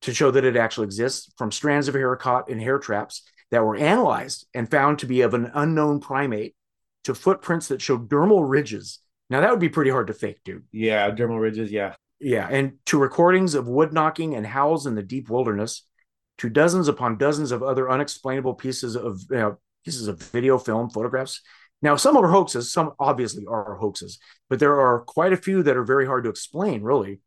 to show that it actually exists from strands of hair caught in hair traps that were analyzed and found to be of an unknown primate to footprints that show dermal ridges. Now that would be pretty hard to fake, dude. Yeah, dermal ridges. Yeah. Yeah, and to recordings of wood knocking and howls in the deep wilderness, to dozens upon dozens of other unexplainable pieces of you know, pieces of video, film, photographs. Now, some are hoaxes, some obviously are hoaxes, but there are quite a few that are very hard to explain, really.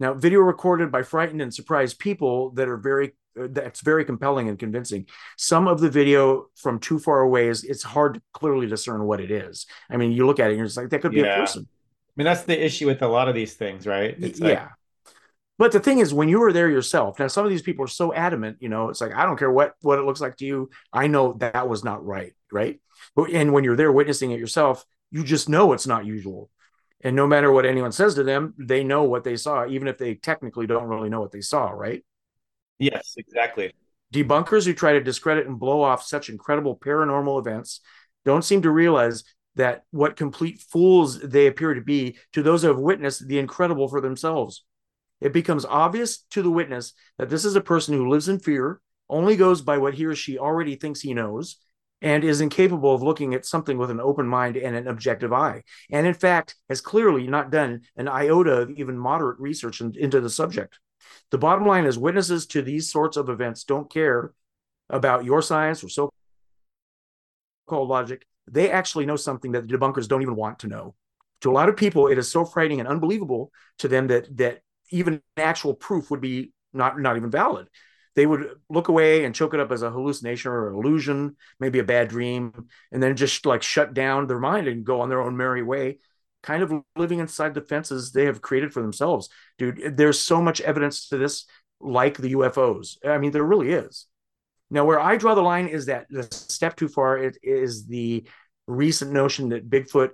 Now, video recorded by frightened and surprised people that are very uh, that's very compelling and convincing. Some of the video from too far away is it's hard to clearly discern what it is. I mean, you look at it and you're just like, that could be yeah. a person. I mean, that's the issue with a lot of these things, right? It's like... But the thing is, when you were there yourself, now some of these people are so adamant, you know, it's like I don't care what what it looks like to you. I know that was not right, right? But and when you're there witnessing it yourself, you just know it's not usual. And no matter what anyone says to them, they know what they saw, even if they technically don't really know what they saw, right? Yes, exactly. Debunkers who try to discredit and blow off such incredible paranormal events don't seem to realize that what complete fools they appear to be to those who have witnessed the incredible for themselves. It becomes obvious to the witness that this is a person who lives in fear, only goes by what he or she already thinks he knows, and is incapable of looking at something with an open mind and an objective eye. And in fact, has clearly not done an iota of even moderate research in, into the subject. The bottom line is witnesses to these sorts of events don't care about your science or so called logic. They actually know something that the debunkers don't even want to know. To a lot of people, it is so frightening and unbelievable to them that that even actual proof would be not not even valid. They would look away and choke it up as a hallucination or illusion, maybe a bad dream, and then just like shut down their mind and go on their own merry way kind of living inside the fences they have created for themselves. Dude, there's so much evidence to this, like the UFOs. I mean, there really is. Now, where I draw the line is that the step too far it is the recent notion that Bigfoot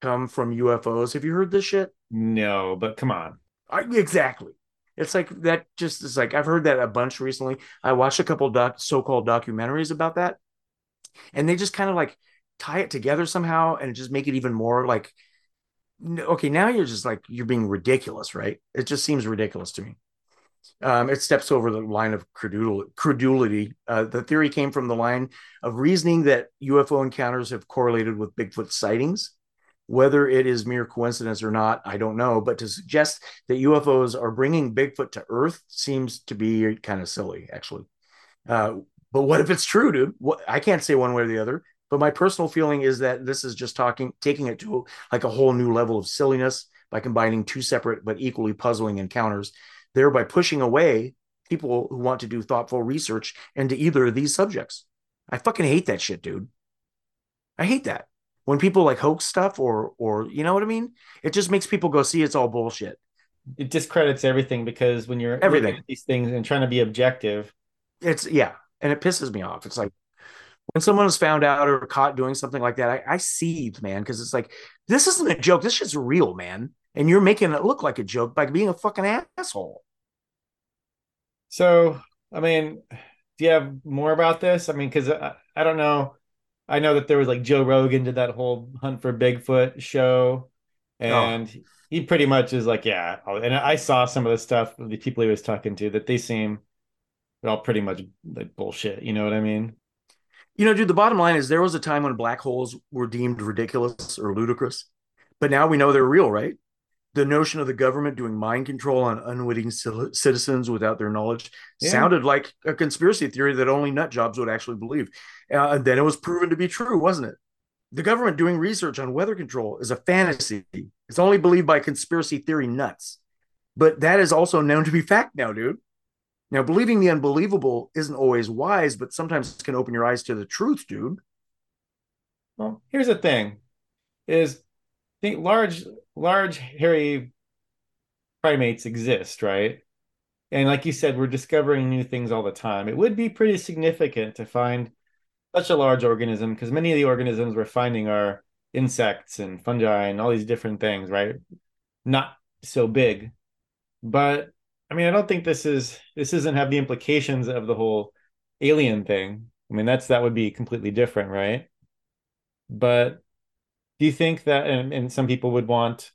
come from UFOs. Have you heard this shit? No, but come on. I, exactly. It's like that. Just is like I've heard that a bunch recently. I watched a couple doc, so-called documentaries about that, and they just kind of like tie it together somehow and just make it even more like okay, now you're just like you're being ridiculous, right? It just seems ridiculous to me. Um, it steps over the line of credulity. Uh, the theory came from the line of reasoning that UFO encounters have correlated with Bigfoot sightings. Whether it is mere coincidence or not, I don't know. But to suggest that UFOs are bringing Bigfoot to Earth seems to be kind of silly, actually. Uh, but what if it's true, dude? What, I can't say one way or the other. But my personal feeling is that this is just talking, taking it to like a whole new level of silliness by combining two separate but equally puzzling encounters, thereby pushing away people who want to do thoughtful research into either of these subjects. I fucking hate that shit, dude. I hate that when people like hoax stuff or or you know what I mean. It just makes people go see it's all bullshit. It discredits everything because when you're everything these things and trying to be objective, it's yeah, and it pisses me off. It's like when someone is found out or caught doing something like that, I, I seethe, man, because it's like this isn't a joke. This shit's real, man, and you're making it look like a joke by being a fucking asshole. So, I mean, do you have more about this? I mean, because I, I don't know. I know that there was like Joe Rogan did that whole Hunt for Bigfoot show, oh. and oh. he pretty much is like, yeah. And I saw some of the stuff the people he was talking to that they seem all pretty much like bullshit. You know what I mean? You know, dude, the bottom line is there was a time when black holes were deemed ridiculous or ludicrous, but now we know they're real, right? The notion of the government doing mind control on unwitting citizens without their knowledge yeah. sounded like a conspiracy theory that only nut jobs would actually believe. Uh, and then it was proven to be true, wasn't it? The government doing research on weather control is a fantasy. It's only believed by conspiracy theory nuts. But that is also known to be fact now, dude. Now, believing the unbelievable isn't always wise, but sometimes it can open your eyes to the truth, dude. Well, here's the thing: is think large, large hairy primates exist, right? And like you said, we're discovering new things all the time. It would be pretty significant to find such a large organism because many of the organisms we're finding are insects and fungi and all these different things, right? Not so big, but I mean, I don't think this is this doesn't have the implications of the whole alien thing. I mean, that's that would be completely different, right? But do you think that and, and some people would want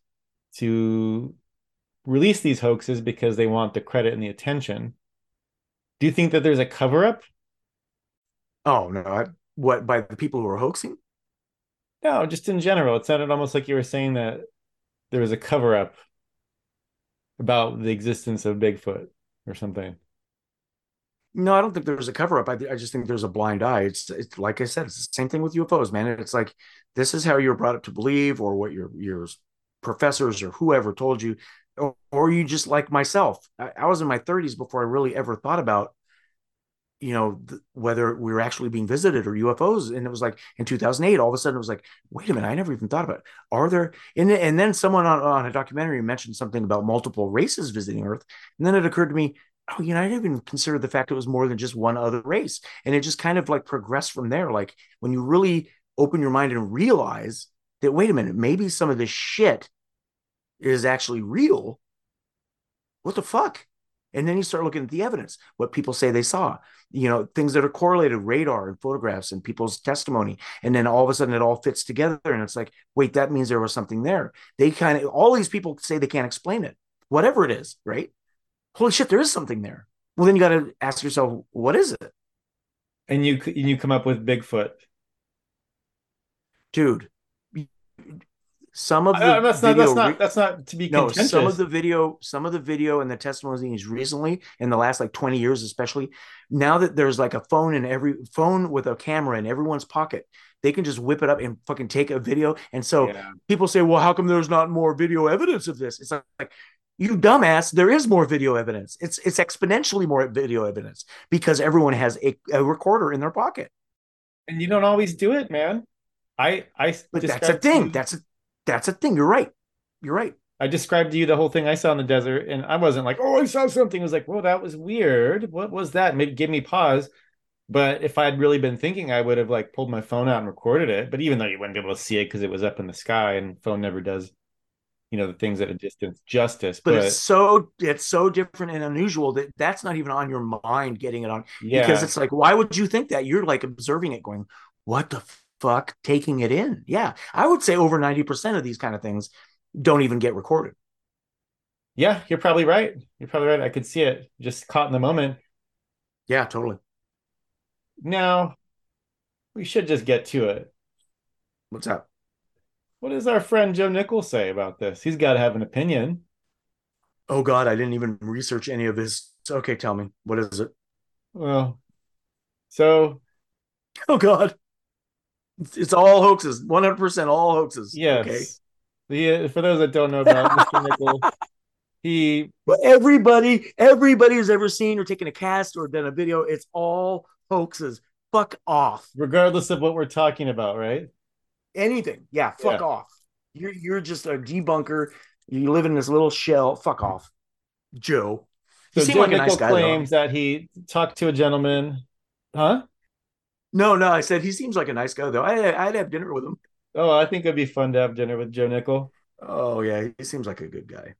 to release these hoaxes because they want the credit and the attention? Do you think that there's a cover up? Oh no, I, what by the people who are hoaxing? No, just in general. It sounded almost like you were saying that there was a cover up about the existence of Bigfoot or something. No, I don't think there's a cover up. I, I just think there's a blind eye. It's, it's like I said, it's the same thing with UFOs, man. It's like this is how you're brought up to believe, or what your your professors or whoever told you, or, or you just like myself. I, I, was in my 30s before I really ever thought about, you know, th- whether we were actually being visited or UFOs. And it was like in 2008, all of a sudden it was like, wait a minute, I never even thought about it. Are there? And, and then someone on, on a documentary mentioned something about multiple races visiting Earth, and then it occurred to me, oh, you know, I didn't even consider the fact it was more than just one other race. And it just kind of like progressed from there. Like when you really open your mind and realize that, wait a minute, maybe some of this shit is actually real. What the fuck? And then you start looking at the evidence, what people say they saw, you know, things that are correlated, radar and photographs and people's testimony. And then all of a sudden it all fits together. And it's like, wait, that means there was something there. They kind of, all these people say they can't explain it, whatever it is, right? Holy shit, there is something there. Well, then you got to ask yourself, what is it? And you and you come up with Bigfoot, dude. Some of the uh, that's not that's not that's not to be no. Some of the video, some of the video and the testimonies recently in the last like twenty years, especially now that there's like a phone in every phone with a camera in everyone's pocket, they can just whip it up and fucking take a video. And so yeah. people say, well, how come there's not more video evidence of this? It's like you dumbass there is more video evidence. It's it's exponentially more video evidence because everyone has a, a recorder in their pocket. And you don't always do it man. I i but that's a thing. you, that's a that's a thing. You're right. You're right. I described to you the whole thing i saw in the desert and i wasn't like oh i saw something. I was like well that was weird. What was that? Maybe give me pause. But if i had really been thinking i would have like pulled my phone out and recorded it. But even though you wouldn't be able to see it because it was up in the sky and phone never does you know the things at a distance justice but, but, it's so it's so different and unusual that that's not even on your mind getting it on yeah. because it's like why would you think that? You're like observing it going what the fuck? Taking it in? Yeah. I would say over 90% of these kind of things don't even get recorded. Yeah you're probably right. You're probably right. I could see it just caught in the moment. Yeah totally. Now we should just get to it. What's up what does our friend Joe Nickell say about this? He's got to have an opinion. Oh God, I didn't even research any of his. Okay, tell me what is it? Well, so. Oh God, it's, it's all hoaxes. One hundred percent all hoaxes. Yes. Okay. The, uh, for those that don't know about Mr. Nickell, he. But everybody, everybody who's ever seen or taken a cast or done a video, it's all hoaxes. Fuck off. Regardless of what we're talking about, right? Anything. Yeah, fuck yeah. off. You're you're just a debunker. You live in this little shell. Fuck off, Joe. He so Joe like nice claims though. that he talked to a gentleman, huh? No, no. I said he seems like a nice guy though. I, I'd have dinner with him. Oh, I think it'd be fun to have dinner with Joe Nickell. Oh yeah, he seems like a good guy.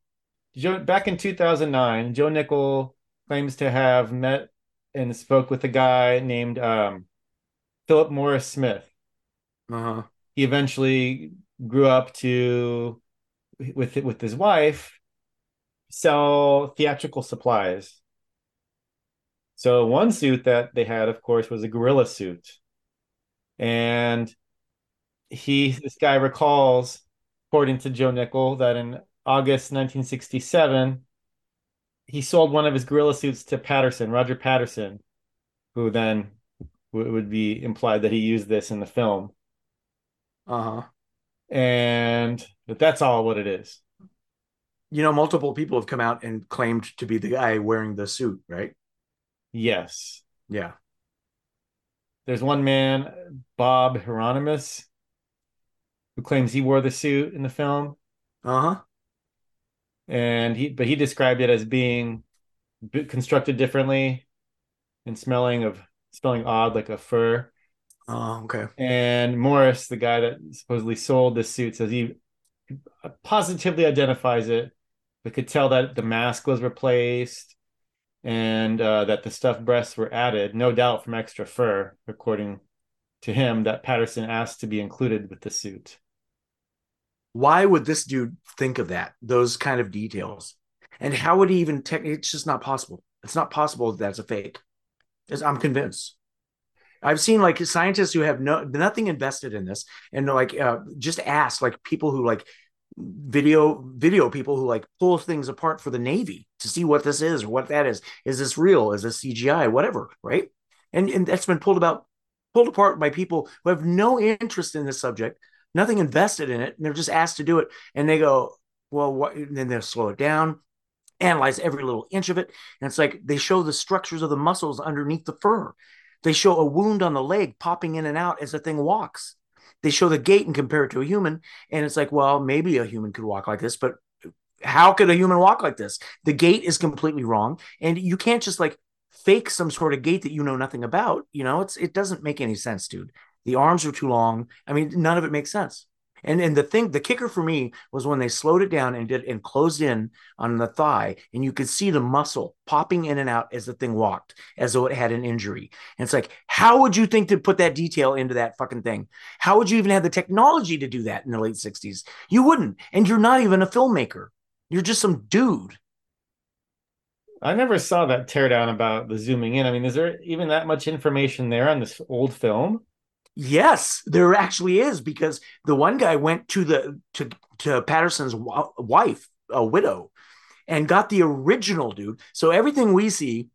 Joe, back in 2009, Joe Nickell claims to have met and spoke with a guy named um, Philip Morris Smith. Uh-huh he eventually grew up to with with his wife sell theatrical supplies. So one suit that they had, of course, was a gorilla suit, and he this guy recalls, according to Joe Nickell, that in August 1967, he sold one of his gorilla suits to Patterson, Roger Patterson, who then would be implied that he used this in the film. Uh-huh. And but that's all what it is. You know, multiple people have come out and claimed to be the guy wearing the suit, right? Yes. Yeah. There's one man, Bob Heironimus, who claims he wore the suit in the film. Uh-huh. And he but he described it as being constructed differently and smelling of smelling odd like a fur. Oh, okay. And Morris, the guy that supposedly sold this suit, says he positively identifies it, but could tell that the mask was replaced and uh, that the stuffed breasts were added, no doubt from extra fur, according to him, that Patterson asked to be included with the suit. Why would this dude think of that? Those kind of details, and how would he even? Te- it's just not possible. It's not possible that that's a fake. I'm convinced. I've seen like scientists who have no nothing invested in this, and like uh, just ask like people who like video video people who like pull things apart for the Navy to see what this is or what that is. Is this real? Is this CGI? Whatever, right? And and that's been pulled about pulled apart by people who have no interest in this subject, nothing invested in it, and they're just asked to do it, and they go, well, what? And then they'll slow it down, analyze every little inch of it, and it's like they show the structures of the muscles underneath the fur. They show a wound on the leg popping in and out as the thing walks. They show the gait and compare it to a human, and it's like, well, maybe a human could walk like this, but how could a human walk like this? The gait is completely wrong, and you can't just like fake some sort of gait that you know nothing about. You know, it's it doesn't make any sense, dude. The arms are too long. I mean, none of it makes sense. And and the thing, the kicker for me was when they slowed it down and did and closed in on the thigh, and you could see the muscle popping in and out as the thing walked, as though it had an injury. And it's like, how would you think to put that detail into that fucking thing? How would you even have the technology to do that in the late 60s? You wouldn't. And you're not even a filmmaker. You're just some dude. I never saw that teardown about the zooming in. I mean, is there even that much information there on this old film? Yes, there actually is because the one guy went to the to to Patterson's wife, a widow, and got the original dude. So everything we see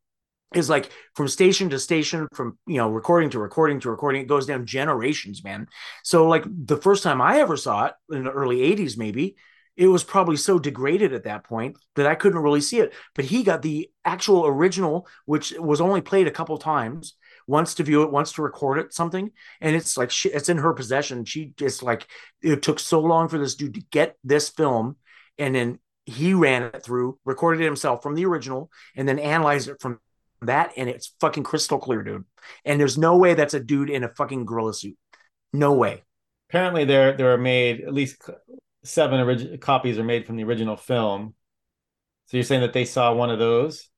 is like from station to station, from you know recording to recording to recording. It goes down generations, man. So like the first time I ever saw it in the early '80s, maybe it was probably so degraded at that point that I couldn't really see it. But he got the actual original, which was only played a couple times wants to view it, wants to record it, something, and it's like she, it's in her possession. She just like it took so long for this dude to get this film, and then he ran it through, recorded it himself from the original, and then analyzed it from that, and it's fucking crystal clear, dude. And there's no way that's a dude in a fucking gorilla suit. No way. Apparently, there there are made at least seven orig- copies are made from the original film. So you're saying that they saw one of those?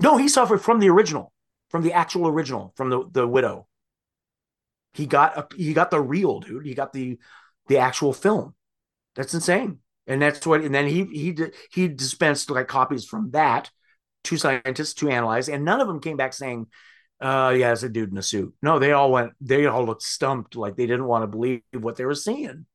No, he saw it from the original from the actual original from the the widow. He got a, he got the real dude. He got the the actual film. That's insane. And that's what. And then he he he dispensed like copies from that to scientists to analyze, and none of them came back saying, "Uh, yeah, it's a dude in a suit." No, they all went. They all looked stumped, like they didn't want to believe what they were seeing.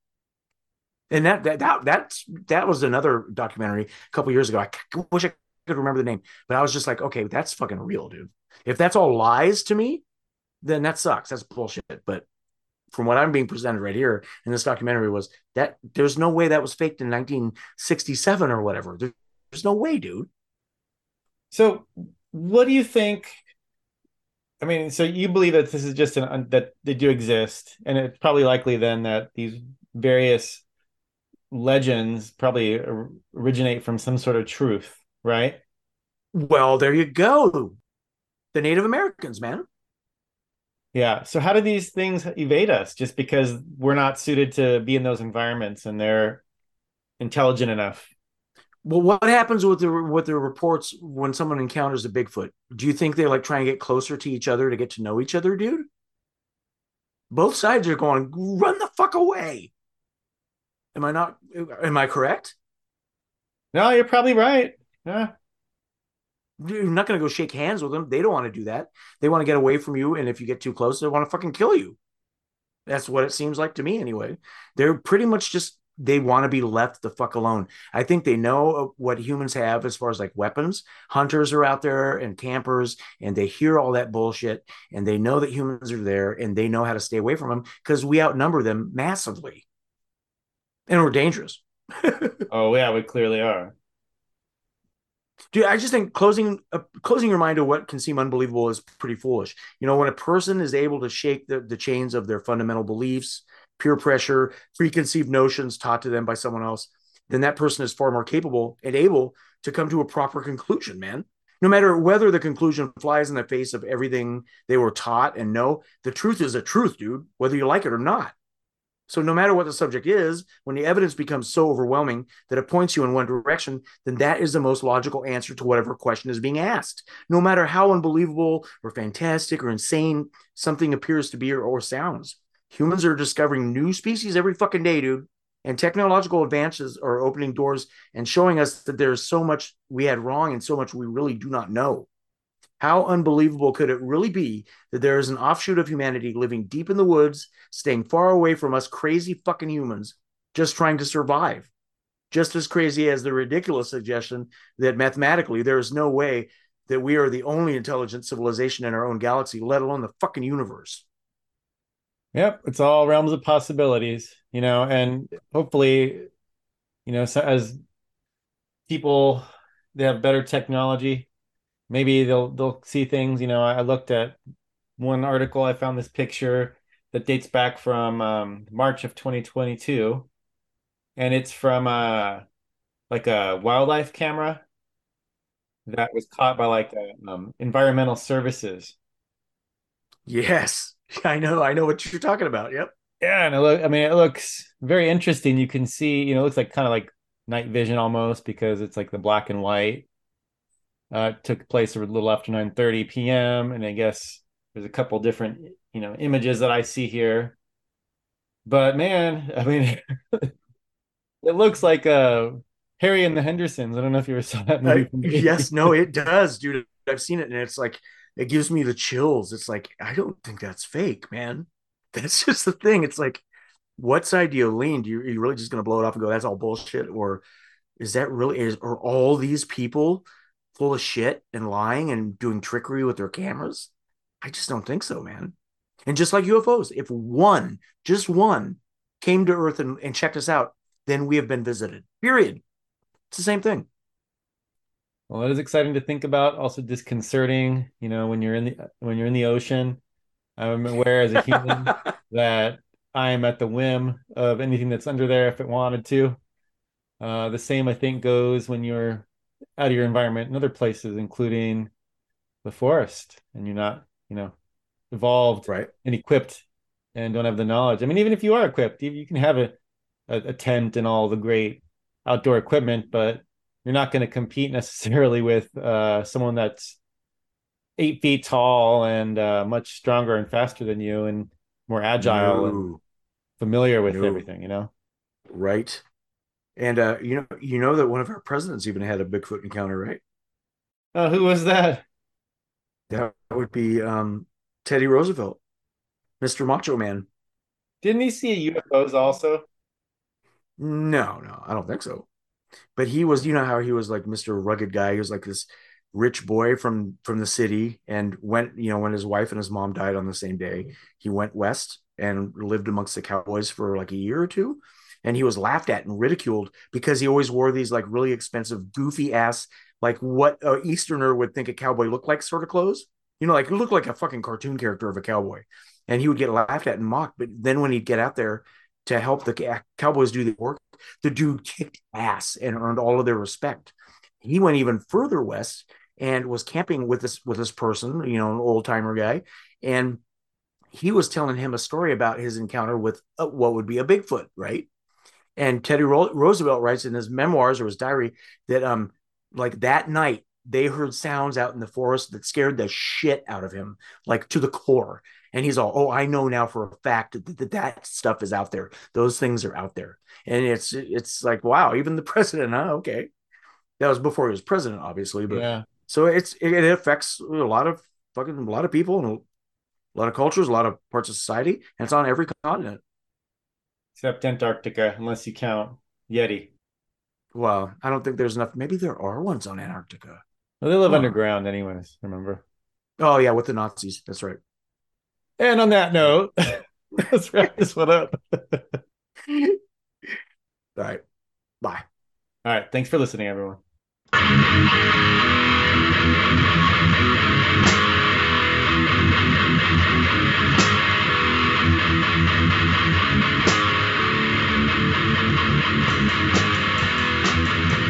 And that that that that's that was another documentary a couple years ago. I wish I could remember the name, but I was just like, okay, that's fucking real, dude. If that's all lies to me, then that sucks. That's bullshit. But from what I'm being presented right here in this documentary was that there's no way that was faked in 1967 or whatever. There's no way, dude. So, what do you think? I mean, so you believe that this is just an that they do exist, and it's probably likely then that these various legends probably originate from some sort of truth, right? Well, there you go the Native Americans, man. Yeah. So how do these things evade us just because we're not suited to be in those environments and they're intelligent enough? Well, what happens with the with the reports when someone encounters a Bigfoot? Do you think they like try and get closer to each other to get to know each other, dude? Both sides are going, run the fuck away. Am I not am I correct? No, you're probably right. Yeah you're not going to go shake hands with them. They don't want to do that. They want to get away from you. And if you get too close, they want to fucking kill you. That's what it seems like to me, anyway. They're pretty much just, they want to be left the fuck alone. I think they know what humans have as far as like weapons. Hunters are out there and campers, and they hear all that bullshit, and they know that humans are there, and they know how to stay away from them because we outnumber them massively. And we're dangerous. oh, yeah, we clearly are. Dude, I just think closing uh, closing your mind to what can seem unbelievable is pretty foolish. You know, when a person is able to shake the, the chains of their fundamental beliefs, peer pressure, preconceived notions taught to them by someone else, then that person is far more capable and able to come to a proper conclusion, man. No matter whether the conclusion flies in the face of everything they were taught and know, the truth is a truth, dude, whether you like it or not. So, no matter what the subject is, when the evidence becomes so overwhelming that it points you in one direction, then that is the most logical answer to whatever question is being asked. No matter how unbelievable or fantastic or insane something appears to be or, or sounds, humans are discovering new species every fucking day, dude. And technological advances are opening doors and showing us that there's so much we had wrong and so much we really do not know. How unbelievable could it really be that there is an offshoot of humanity living deep in the woods, staying far away from us crazy fucking humans, just trying to survive? Just as crazy as the ridiculous suggestion that mathematically there is no way that we are the only intelligent civilization in our own galaxy, let alone the fucking universe. Yep, it's all realms of possibilities, you know, and hopefully, you know, so as people they have better technology, maybe they'll they'll see things. You know, I looked at one article, I found this picture that dates back from um, March of 2022, and it's from uh like a wildlife camera that was caught by like a, um, environmental services. Yes, I know. I know what you're talking about. Yep. Yeah, and it look. I mean, it looks very interesting. You can see, you know, it looks like kind of like night vision almost because it's like the black and white. Uh, it took place a little after 9:30 p.m. and I guess there's a couple different, you know, images that I see here. But man, I mean, it looks like uh Harry and the Hendersons. I don't know if you ever saw that movie. Uh, yes, no, it does, dude. I've seen it, and it's like it gives me the chills. It's like I don't think that's fake, man. That's just the thing. It's like, what side do you lean? Do you, are you really just gonna blow it off and go, "That's all bullshit," or is that really is? Are all these people full of shit and lying and doing trickery with their cameras? I just don't think so, man. And just like UFOs, if one, just one, came to Earth and, and checked us out, then we have been visited. Period. It's the same thing. Well, it is exciting to think about. Also disconcerting, you know, when you're in the when you're in the ocean. I'm aware as a human that I am at the whim of anything that's under there if it wanted to. Uh, the same, I think, goes when you're out of your environment in other places, including the forest, and you're not, you know, evolved right. and equipped and don't have the knowledge. I mean, even if you are equipped, you can have a, a, a tent and all the great outdoor equipment, but you're not going to compete necessarily with uh, someone that's eight feet tall and uh, much stronger and faster than you and more agile no. and familiar with no. everything, you know? Right. And uh, you know, you know that one of our presidents even had a Bigfoot encounter, right? Oh, who was that? That would be um, Teddy Roosevelt, Mr. Macho Man. Didn't he see a UFOs also? No, no, I don't think so. But he was, you know, how he was like Mr. Rugged guy. He was like this rich boy from from the city, and went, you know, when his wife and his mom died on the same day, he went west and lived amongst the cowboys for like a year or two. And he was laughed at and ridiculed because he always wore these like really expensive, goofy ass, like what a Easterner would think a cowboy looked like sort of clothes. You know, like looked like a fucking cartoon character of a cowboy. And he would get laughed at and mocked. But then when he'd get out there to help the Cowboys do the work, the dude kicked ass and earned all of their respect. He went even further west and was camping with this with this person, you know, an old timer guy, and he was telling him a story about his encounter with a, what would be a Bigfoot, right? And Teddy Ro- Roosevelt writes in his memoirs or his diary that um like that night they heard sounds out in the forest that scared the shit out of him, like to the core. And he's all oh i know now for a fact that, that that stuff is out there. Those things are out there. And it's it's like wow even the president huh? Okay. That was before he was president obviously but yeah. so it's it, it affects a lot of fucking a lot of people and a lot of cultures a lot of parts of society and it's on every continent except antarctica unless you count yeti well i don't think there's enough maybe there are ones on antarctica well, they live oh. underground anyways remember oh yeah with the nazis that's right and on that note, let's wrap this one up. All right. Bye. All right. Thanks for listening, everyone. Música